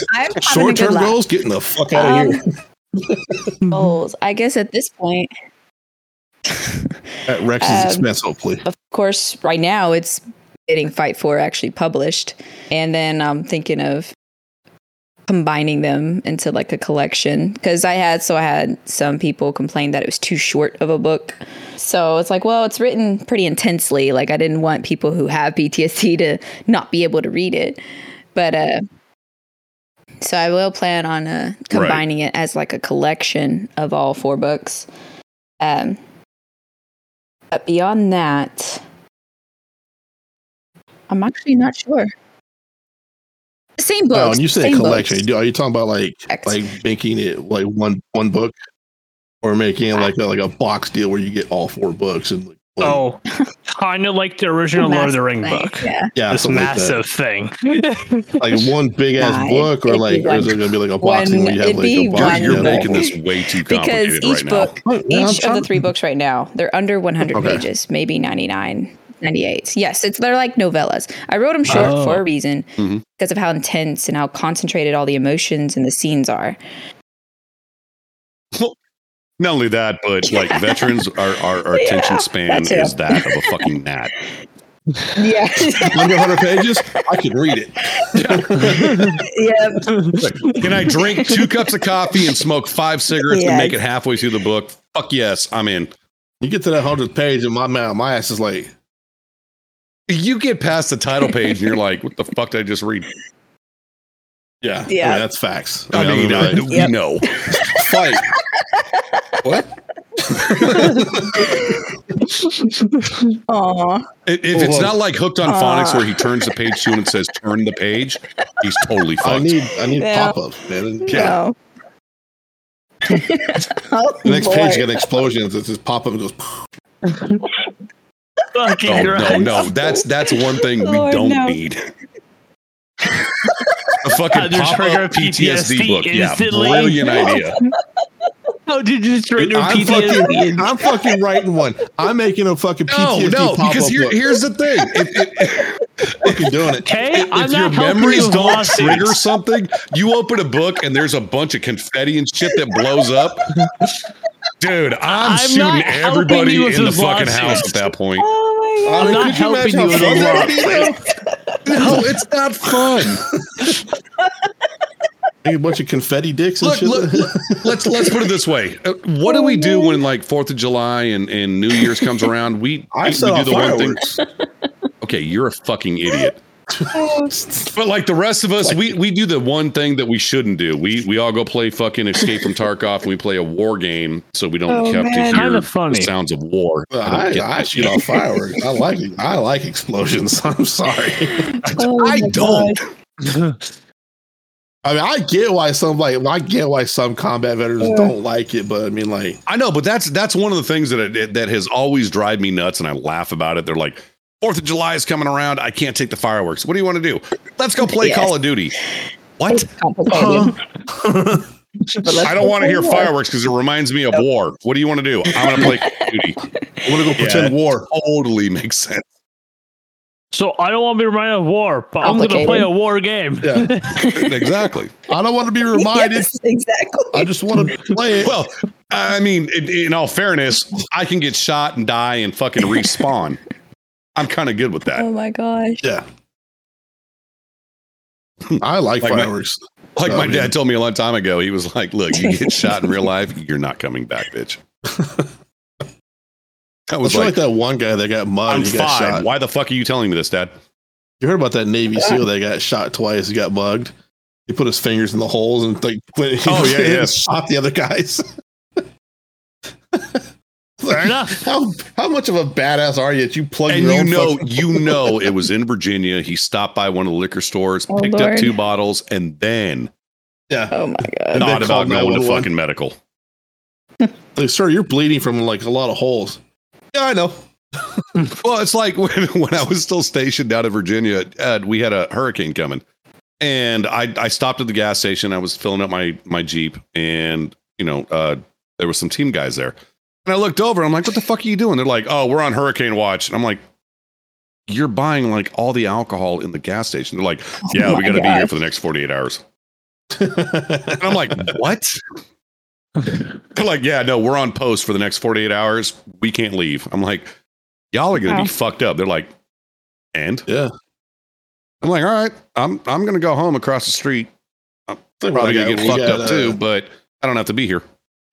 I'm Short a good term laugh. goals, getting the fuck out of Um, here goals. I guess at this point, at Rex's um, expense, hopefully. of course, right now it's getting Fight for actually published, and then I'm thinking of combining them into like a collection because I had so I had some people complain that it was too short of a book. So it's like, well, it's written pretty intensely. Like I didn't want people who have PTSD to not be able to read it. But uh so I will plan on uh combining it as like a collection of all four books. Um but beyond that I'm actually not sure. Same book. Oh, and you said collection. Books. Are you talking about like X. like making it like one one book, or making it like a, like a box deal where you get all four books and like, one- Oh, kind of like the original Lord of the Ring Massive book. Yeah. yeah, This something like massive thing. like one big ass Nah, book, or it'd like be or is it gonna be like a box thing where you have it'd like be a box? You're, one you're making this way too Because complicated each right book, now. Oh, yeah, each of the three books right now, they're under 100 Okay. pages, maybe 99, 98. Yes, it's they're like novellas. I wrote them short Oh. for a reason Mhm. because of how intense and how concentrated all the emotions and the scenes are. Not only that, but like veterans, our, our, our Yeah, attention span that is that of a fucking gnat. Yeah. under 100 pages. I can read it. yeah. Can I drink two cups of coffee and smoke five cigarettes and make it halfway through the book? Fuck yes, I'm in. You get to that hundredth page, and my my ass is like, You get past the title page and you're like, what the fuck did I just read? yeah, Yeah. yeah, that's facts. I mean, I'm uh, we Yep. know. fight. what? Aw. If if it's not like hooked on Aw. phonics where he turns the page to and says turn the page, he's totally I need I need Yeah. pop up, man. Yeah. No. oh, The next boy. page got explosions. It just pop up and goes. Fucking Oh no, Christ. no, that's that's one thing we Lord, don't no. need. A fucking How pop up PTSD, PTSD book. Yeah, brilliant idea. How did you just trigger I'm PTSD? fucking, I'm fucking writing one. I'm making a fucking No, PTSD no, pop because up here, book. here's the thing. If, if, fucking doing it. Okay, if I'm your not helping memories you don't lawsuits. trigger something, you open a book and there's a bunch of confetti and shit that blows up. Dude, I'm, I'm shooting everybody in the fucking lawsuits. house at that point. Oh my I I'm mean, not could you helping imagine you with how a fun law. that'd be, though? No, it's not fun. Like a bunch of confetti dicks and Look, shit. look, look, let's let's put it this way. Uh, What do we do when like Fourth of July and, and New Year's comes around? We I we, set we do off the one thing. fireworks. Okay, you're a fucking idiot. But like the rest of us, we we do the one thing that we shouldn't do. We we all go play fucking Escape from Tarkov and we play a war game so we don't Oh, have to hear Kinda funny. the sounds of war. Well, I I, I shoot off fireworks. I like. I like explosions. I'm sorry. Oh I my don't. I mean, I get why some like I get why some combat veterans Yeah. don't like it, but I mean, like, I know, but that's that's one of the things that it, that has always drive me nuts, and I laugh about it. They're like, Fourth of July is coming around. I can't take the fireworks. What do you want to do? Let's go play Yes. Call of Duty. What? It's complicated. But let's I don't want to hear war. fireworks because it reminds me of war. What do you want to do? I'm going to play Call of Duty. I'm going to go pretend Yeah. war. Totally makes sense. So I don't want to be reminded of war, but I'm going to play a war game. Yeah, exactly. I don't want to be reminded. Yes, exactly. I just want to play it. Well, I mean, in, in all fairness, I can get shot and die and fucking respawn. I'm kind of good with that. Oh my gosh. Yeah, hmm. I like, Like my- fireworks. Like Oh, my man. dad told me a long time ago, he was like, "Look, you get shot in real life, you're not coming back, bitch." I I was like, like, that one guy that got mugged. "I'm he got fine. shot. Why the fuck are you telling me this, Dad?" You heard about that Navy SEAL that got shot twice? He got mugged. He put his fingers in the holes and like went, Oh, yeah, yeah. shot the other guys. Fair enough. How how much of a badass are you that you plug And your you own know, you know, it was in Virginia. He stopped by one of the liquor stores, Oh, picked up two bottles, and then yeah. Oh my god. Not about going to fucking medical. Like, sir, you're bleeding from like a lot of holes. Yeah, I know. Well, it's like when, when I was still stationed down in Virginia, uh, we had a hurricane coming, and I, I stopped at the gas station. I was filling up my my Jeep, and you know, uh, there was some team guys there, and I looked over. I'm like, "What the fuck are you doing?" They're like, "Oh, we're on hurricane watch." And I'm like, "You're buying like all the alcohol in the gas station." They're like, "Yeah, Oh we got to be here for the next 48 hours." And I'm like, "What?" They're like, "Yeah, no, we're on post for the next 48 hours. We can't leave." I'm like, "Y'all are gonna Wow. be fucked up." They're like, "And?" yeah. I'm like, all right, I'm I'm gonna go home across the street. I'm probably gonna get fucked got, up uh, too, but I don't have to be here.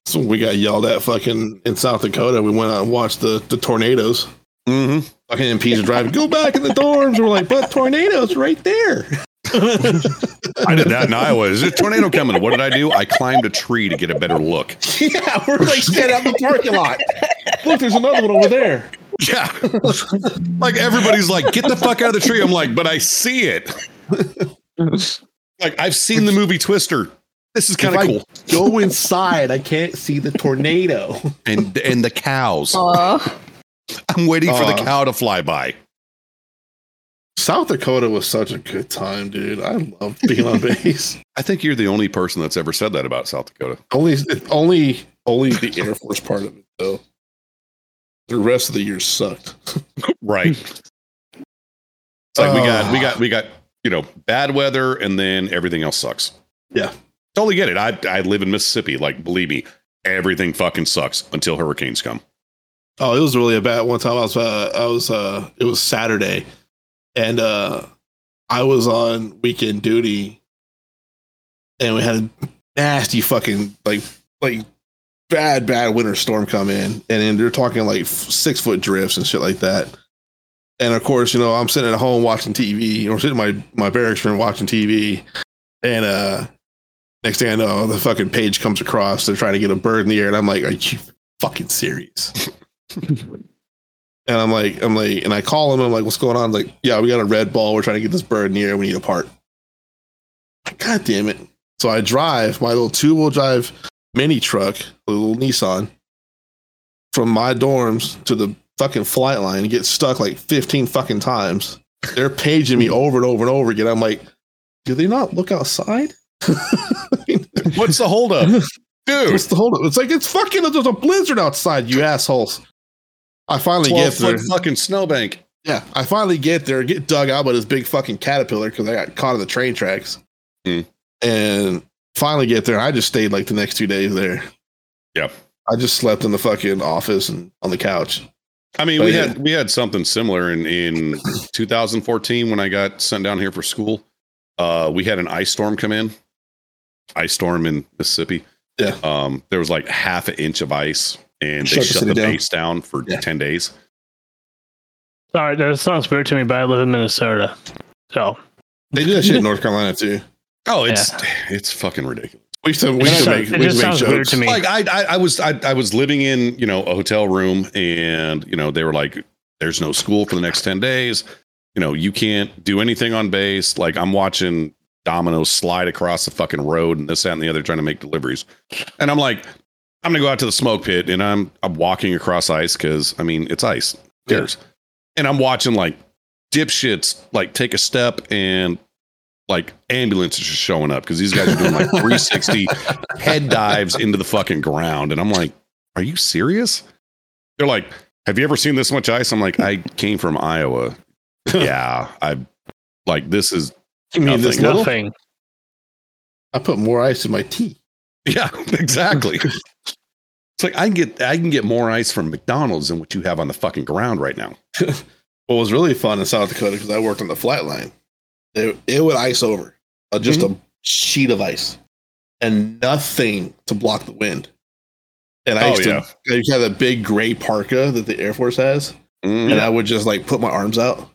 So we got yelled at fucking in South Dakota. We went out and watched the, the tornadoes. Mm-hmm. Fucking MPs are driving, go back in the dorms. We're like, but tornadoes right there. I did that in Iowa. Is there a tornado coming? What did I do? I climbed a tree to get a better look. yeah, we're like standing out in the parking lot. Look, there's another one over there. Yeah. like everybody's like, get the fuck out of the tree. I'm like, but I see it. Like I've seen the movie Twister. This is kind of cool. Go inside. I can't see the tornado. And and the cows. Oh, I'm waiting for the Uh, cow to fly by. South Dakota was such a good time, dude. I love being on base. I think you're the only person that's ever said that about South Dakota. only, only, only the Air Force part of it, though. The rest of the year sucked. Right. It's like we got we got we got, you know, bad weather and then everything else sucks. Yeah. Totally get it. I I live in Mississippi. Like, believe me, everything fucking sucks until hurricanes come. Oh, it was really a bad one time. I was, uh, I was, uh, it was Saturday, and uh, I was on weekend duty, and we had a nasty fucking like, like bad, bad winter storm come in, and then they're talking like six foot drifts and shit like that. And of course, you know, I'm sitting at home watching TV, or sitting in my my barracks room watching TV, and uh, next thing I know, the fucking page comes across. They're trying to get a bird in the air, and I'm like, "Are you fucking serious?" And I'm like, I'm like, and I call him. I'm like, what's going on? Like, yeah, we got a red ball. We're trying to get this bird in the air. We need a part. God damn it! So I drive my little two wheel drive mini truck, little Nissan, from my dorms to the fucking flight line and get stuck like 15 fucking times. They're paging me over and over and over again. I'm like, do they not look outside? What's the holdup? Dude, What's the hold up? It's like it's fucking there's a blizzard outside, you assholes. I finally get there. fucking snowbank. Yeah, I finally get there, get dug out by this big fucking caterpillar because I got caught in the train tracks. Hmm. And finally get there. I just stayed like the next two days there. Yeah. I just slept in the fucking office and on the couch. I mean, But we yeah. had we had something similar in in 2014 when I got sent down here for school. Uh, we had an ice storm come in, ice storm in Mississippi. Yeah. Um, there was like half an inch of ice, and they Shut the shut city the down. base down for Yeah. 10 days. Sorry, that sounds weird to me, but I live in Minnesota. So They do that shit in North Carolina too. Oh, it's it's fucking ridiculous. We used to, we it used to make, we used to make sounds weird jokes. to me. Like I, I, I was, I, I was living in, you know, a hotel room, and you know, they were like, "There's no school for the next ten days. You know, you can't do anything on base." Like I'm watching Domino's slide across the fucking road, and this, that, and the other, trying to make deliveries, and I'm like, I'm gonna go out to the smoke pit, and I'm, I'm walking across ice because I mean, it's ice. Cares? And I'm watching like dipshits like take a step and like ambulances just showing up because these guys are doing like 360 head dives into the fucking ground. And I'm like, are you serious? They're like, have you ever seen this much ice? I'm like, I came from Iowa. yeah. I like this is You mean this Nothing. little? Nothing. I put more ice in my tea. yeah, exactly. it's like I can get I can get more ice from McDonald's than what you have on the fucking ground right now. What was really fun in South Dakota because I worked on the flight line, it, it would ice over uh, just Mm-hmm. a sheet of ice and nothing to block the wind. And I Oh, used to I used to have that big gray parka that the Air Force has, Mm. and I would just like put my arms out,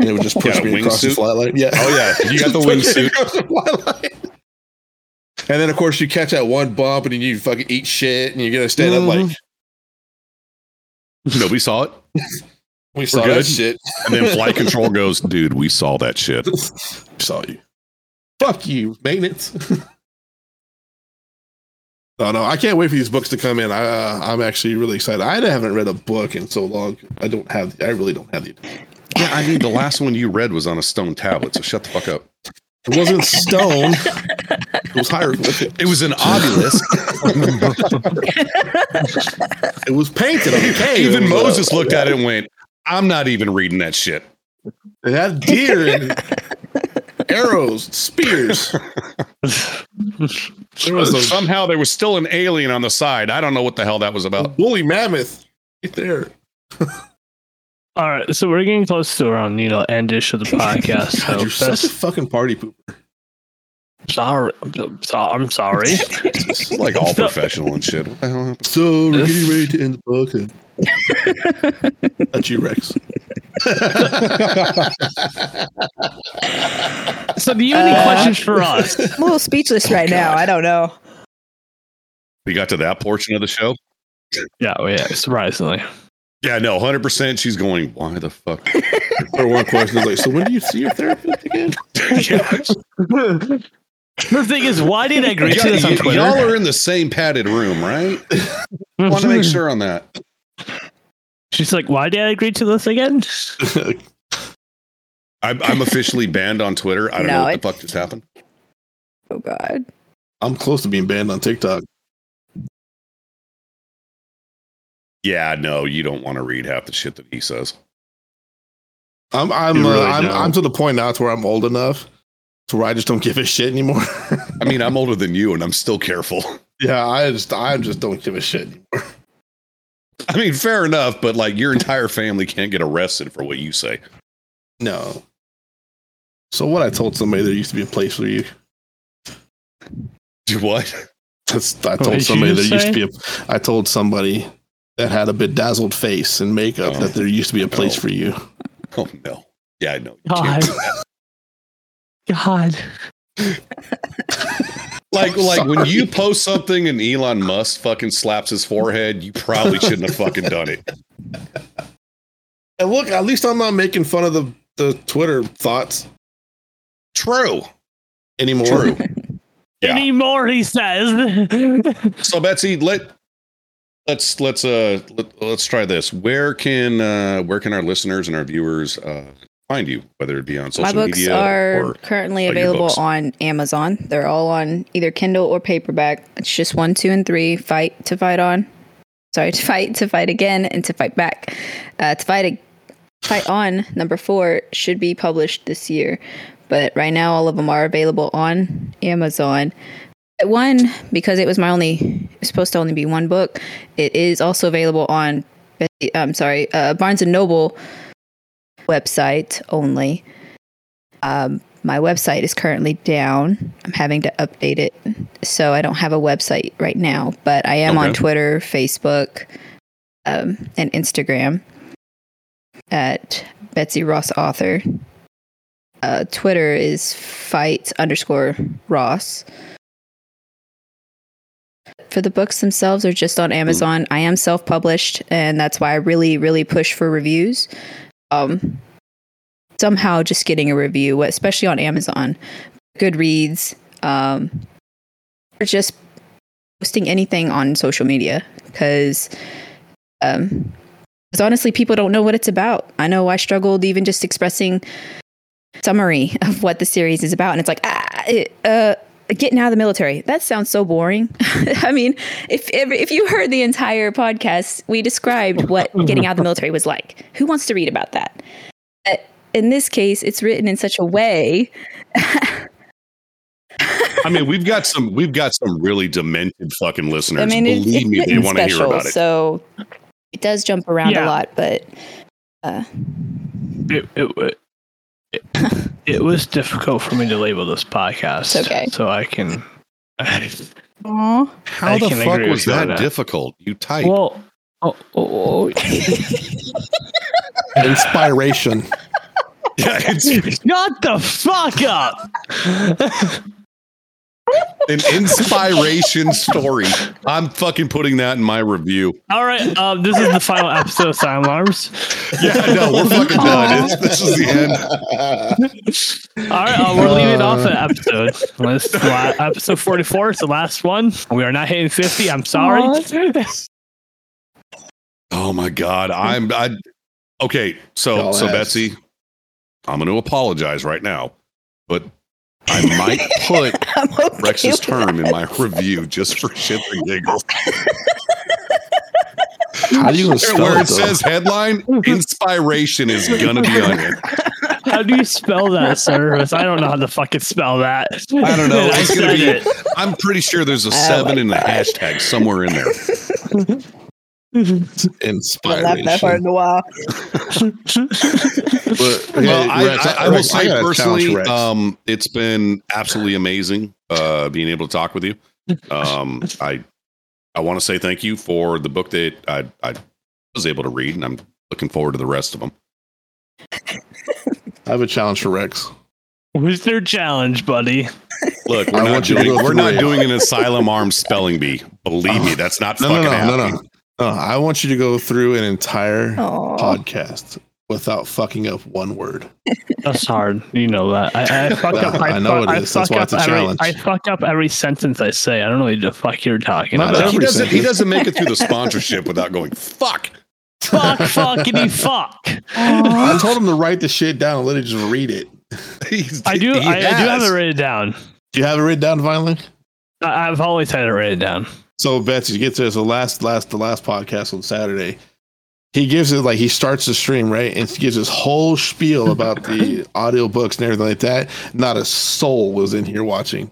and it would just push me across the wingsuit? flight line. Yeah. Oh yeah, you got the wingsuit. across the flight line. And then of course you catch that one bump and then you fucking eat shit and you're gonna stand up Mhm. like Nobody saw it. we saw that shit. And then flight control goes, dude, we saw that shit. We saw you. Fuck you, maintenance. oh no, I can't wait for these books to come in. I, uh, I'm actually really excited. I haven't read a book in so long. I don't have. I really don't have the. Yeah, I mean the last one you read was on a stone tablet, so shut the fuck up. It wasn't stone. it was hieroglyphic. It was an obelisk. It was painted on the cave. even It was, Moses looked at it and went, I'm not even reading that shit. It had deer and arrows, spears. There was a Somehow there was still an alien on the side. I don't know what the hell that was about. woolly mammoth right there. All right, so we're getting close to around you know endish of the podcast. God, So you're such a fucking party pooper. Sorry, I'm so- I'm sorry. Like all professional and shit. What the hell happened? So we're getting ready to end the book. And... That's you, Rex. So, do you have any Uh, questions for us? I'm a little speechless right now. I don't know. We got to that portion of the show. Yeah, oh yeah, surprisingly. Yeah, no, hundred percent. She's going. Why the fuck? Or one question is like, so when do you see your therapist again? the thing is, why did I agree to this on y- Twitter? y'all are in the same padded room, right? Want to make sure on that. She's like, why did I agree to this again? I'm, I'm officially banned on Twitter. I don't No, know what it- the fuck just happened. Oh God. I'm close to being banned on TikTok. Yeah, no, you don't want to read half the shit that he says. I'm I'm You uh, I'm. I'm to the point now to where I'm old enough to where I just don't give a shit anymore. I mean, I'm older than you, and I'm still careful. yeah, I just I just don't give a shit anymore. I mean, fair enough, but like your entire family can't get arrested for what you say. No. So what I told somebody there used to be a place for you. Do what? That's, I told did somebody you there used to be a I told somebody that had a bedazzled face and makeup Oh. that there used to be a place Oh. for you. Oh no. Yeah, I know. You can't God. do that. God. Like, like when you post something and Elon Musk fucking slaps his forehead, you probably shouldn't have fucking done it. And look, at least I'm not making fun of the, the Twitter thoughts True. anymore. True. Yeah. Anymore, he says. So Betsy, let let's let's uh let, let's try this. Where can uh where can our listeners and our viewers uh find you, whether it be on social My books media are or currently available on Amazon. They're all on either Kindle or paperback. It's just one, two, and three. Fight to fight on. Sorry, to fight, to fight again, and to fight back. Uh, to fight, ag- fight on. Number four should be published this year, but right now all of them are available on Amazon. One because it was my only. It was supposed to only be one book. It is also available on. I'm sorry, uh, Barnes and Noble website only. Um, my website is currently down. I'm having to update it, so I don't have a website right now. But I am on Twitter, Facebook, um, and Instagram at Betsy Ross Author. Uh, Twitter is fight underscore Ross. For the books themselves, are just on Amazon. I am self published, and that's why I really, really push for reviews. Um, somehow just getting a review, especially on Amazon, Goodreads, um, or just posting anything on social media because um, 'cause honestly, people don't know what it's about. I know I struggled even just expressing summary of what the series is about, and it's like ah, it, uh. Getting out of the military. That sounds so boring. I mean, if, if if you heard the entire podcast, we described what getting out of the military was like. Who wants to read about that? Uh, in this case, it's written in such a way. I mean, we've got some we've got some really demented fucking listeners. I mean, it's, Believe it's me, they want to hear special, about it. so it does jump around Yeah. a lot. But uh, it, it, it, it was difficult for me to label this podcast. It's okay. So I can. aw, How I the can fuck was with you on that that. difficult? You type. well, oh, oh, oh. Inspiration. yeah, it's shut the fuck up. An inspiration story. I'm fucking putting that in my review. All right, um, this is the final episode of Asylum Arms. Yeah, no, we're fucking done. It's, this is the end. All right, uh, we're leaving off the episode. This la- episode 44 is the last one. We are not hitting 50. I'm sorry. Oh my god, I'm I. Okay, so Y'all so ass. Betsy, I'm going to apologize right now, but I might put I'm okay Rex's term that. in my review just for shits and giggles. How do you gonna spell Where it, it says headline, inspiration is gonna be on it. How do you spell that, sir? 'Cause I don't know how to fucking spell that. I don't know. I it's gonna be, it. I'm pretty sure there's a I seven like in the hashtag somewhere in there. I Inspiration. laughed that hard in a while. But, okay, well, I, Rex, I, I will Rex, say gotta personally, um, it's been absolutely amazing uh, being able to talk with you. Um, I I want to say thank you for the book that I, I was able to read, and I'm looking forward to the rest of them. I have a challenge for Rex. What's their challenge, buddy? Look, we're not want you to doing we're not doing an asylum arm spelling bee. Believe me, that's not No, no, fucking no, no, happening. no, no. Uh, I want you to go through an entire Aw. podcast without fucking up one word. That's hard. You know that. I, I fuck up. I, I know fuck, it is. I That's why it's a every, challenge. I fuck up every sentence I say. I don't know what the fuck you're talking Not about. Look, he doesn't he doesn't make it through the sponsorship without going fuck. fuck, fuckity fuck. I told him to write the shit down and let it just read it. He's- I do. I, I do have has. it written down. Do you have it written down finally? I, I've always had it written down. So Betsy gets there. So last last the last podcast on Saturday, he gives it like he starts the stream right and he gives his whole spiel about the audio books and everything like that. Not a soul was in here watching.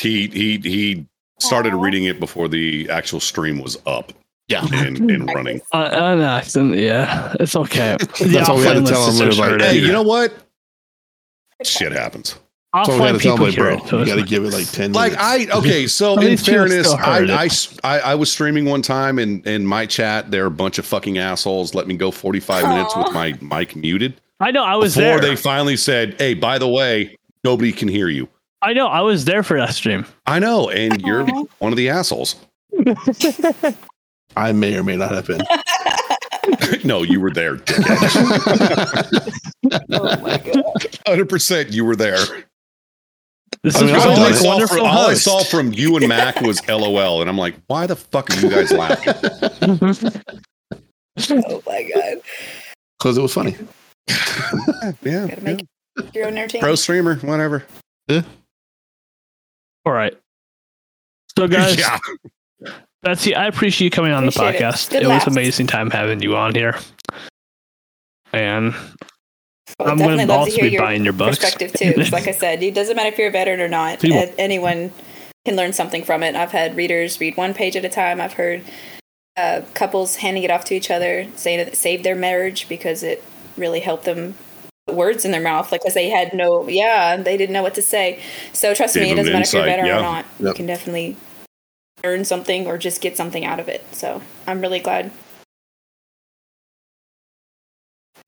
He he he started reading it before the actual stream was up Yeah. and, and running. Uh, an accident. Yeah, it's okay. That's all we had to offline tell him. listeners We were like, Hey, you know what? Shit happens. So we had Offline to tell him people like, hear bro, it. So you got to give it like ten. Like minutes. I okay, so At in fairness, still I, heard it. I s- I I was streaming one time and in my chat there are a bunch of fucking assholes let me go 45 minutes with my mic muted I know. I was before there. they finally said, "Hey, by the way, nobody can hear you." I know. I was there for that stream. I know, and you're one of the assholes. I may or may not have been. no, you were there. Oh my god. 100% you were there. This I is mean, really I all, I like saw wonderful from, all I saw from you and Mac was LOL, and I'm like, why the fuck are you guys laughing? Oh my god. Because it was funny. yeah, Gotta make your own entertainment. pro streamer, whatever. Yeah. All right. So, guys, yeah, Betsy, I appreciate you coming on the Appreciate it. podcast. Good It, was amazing time having you on here. And Well, I'm definitely love to hear your buying your books. perspective too. 'cause like I said, it doesn't matter if you're a veteran or not. People- Anyone can learn something from it. I've had readers read one page at a time. I've heard uh, couples handing it off to each other, saying that it saved their marriage because it really helped them put words in their mouth, like because they had no, yeah, they didn't know what to say. So trust Gave me, it doesn't matter if you're a veteran yeah. or not. You can definitely learn something or just get something out of it. So I'm really glad.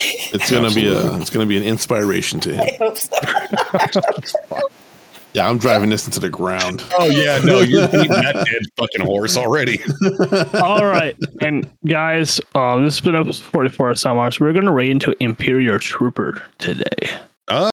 It's gonna be a it's gonna be an inspiration to him. I hope so. Yeah, I'm driving this into the ground. Oh yeah, no, you're beating that dead fucking horse already. All right. And guys, um, this has been episode 44 Asylum Arms. We're going to raid into Imperial Trooper today.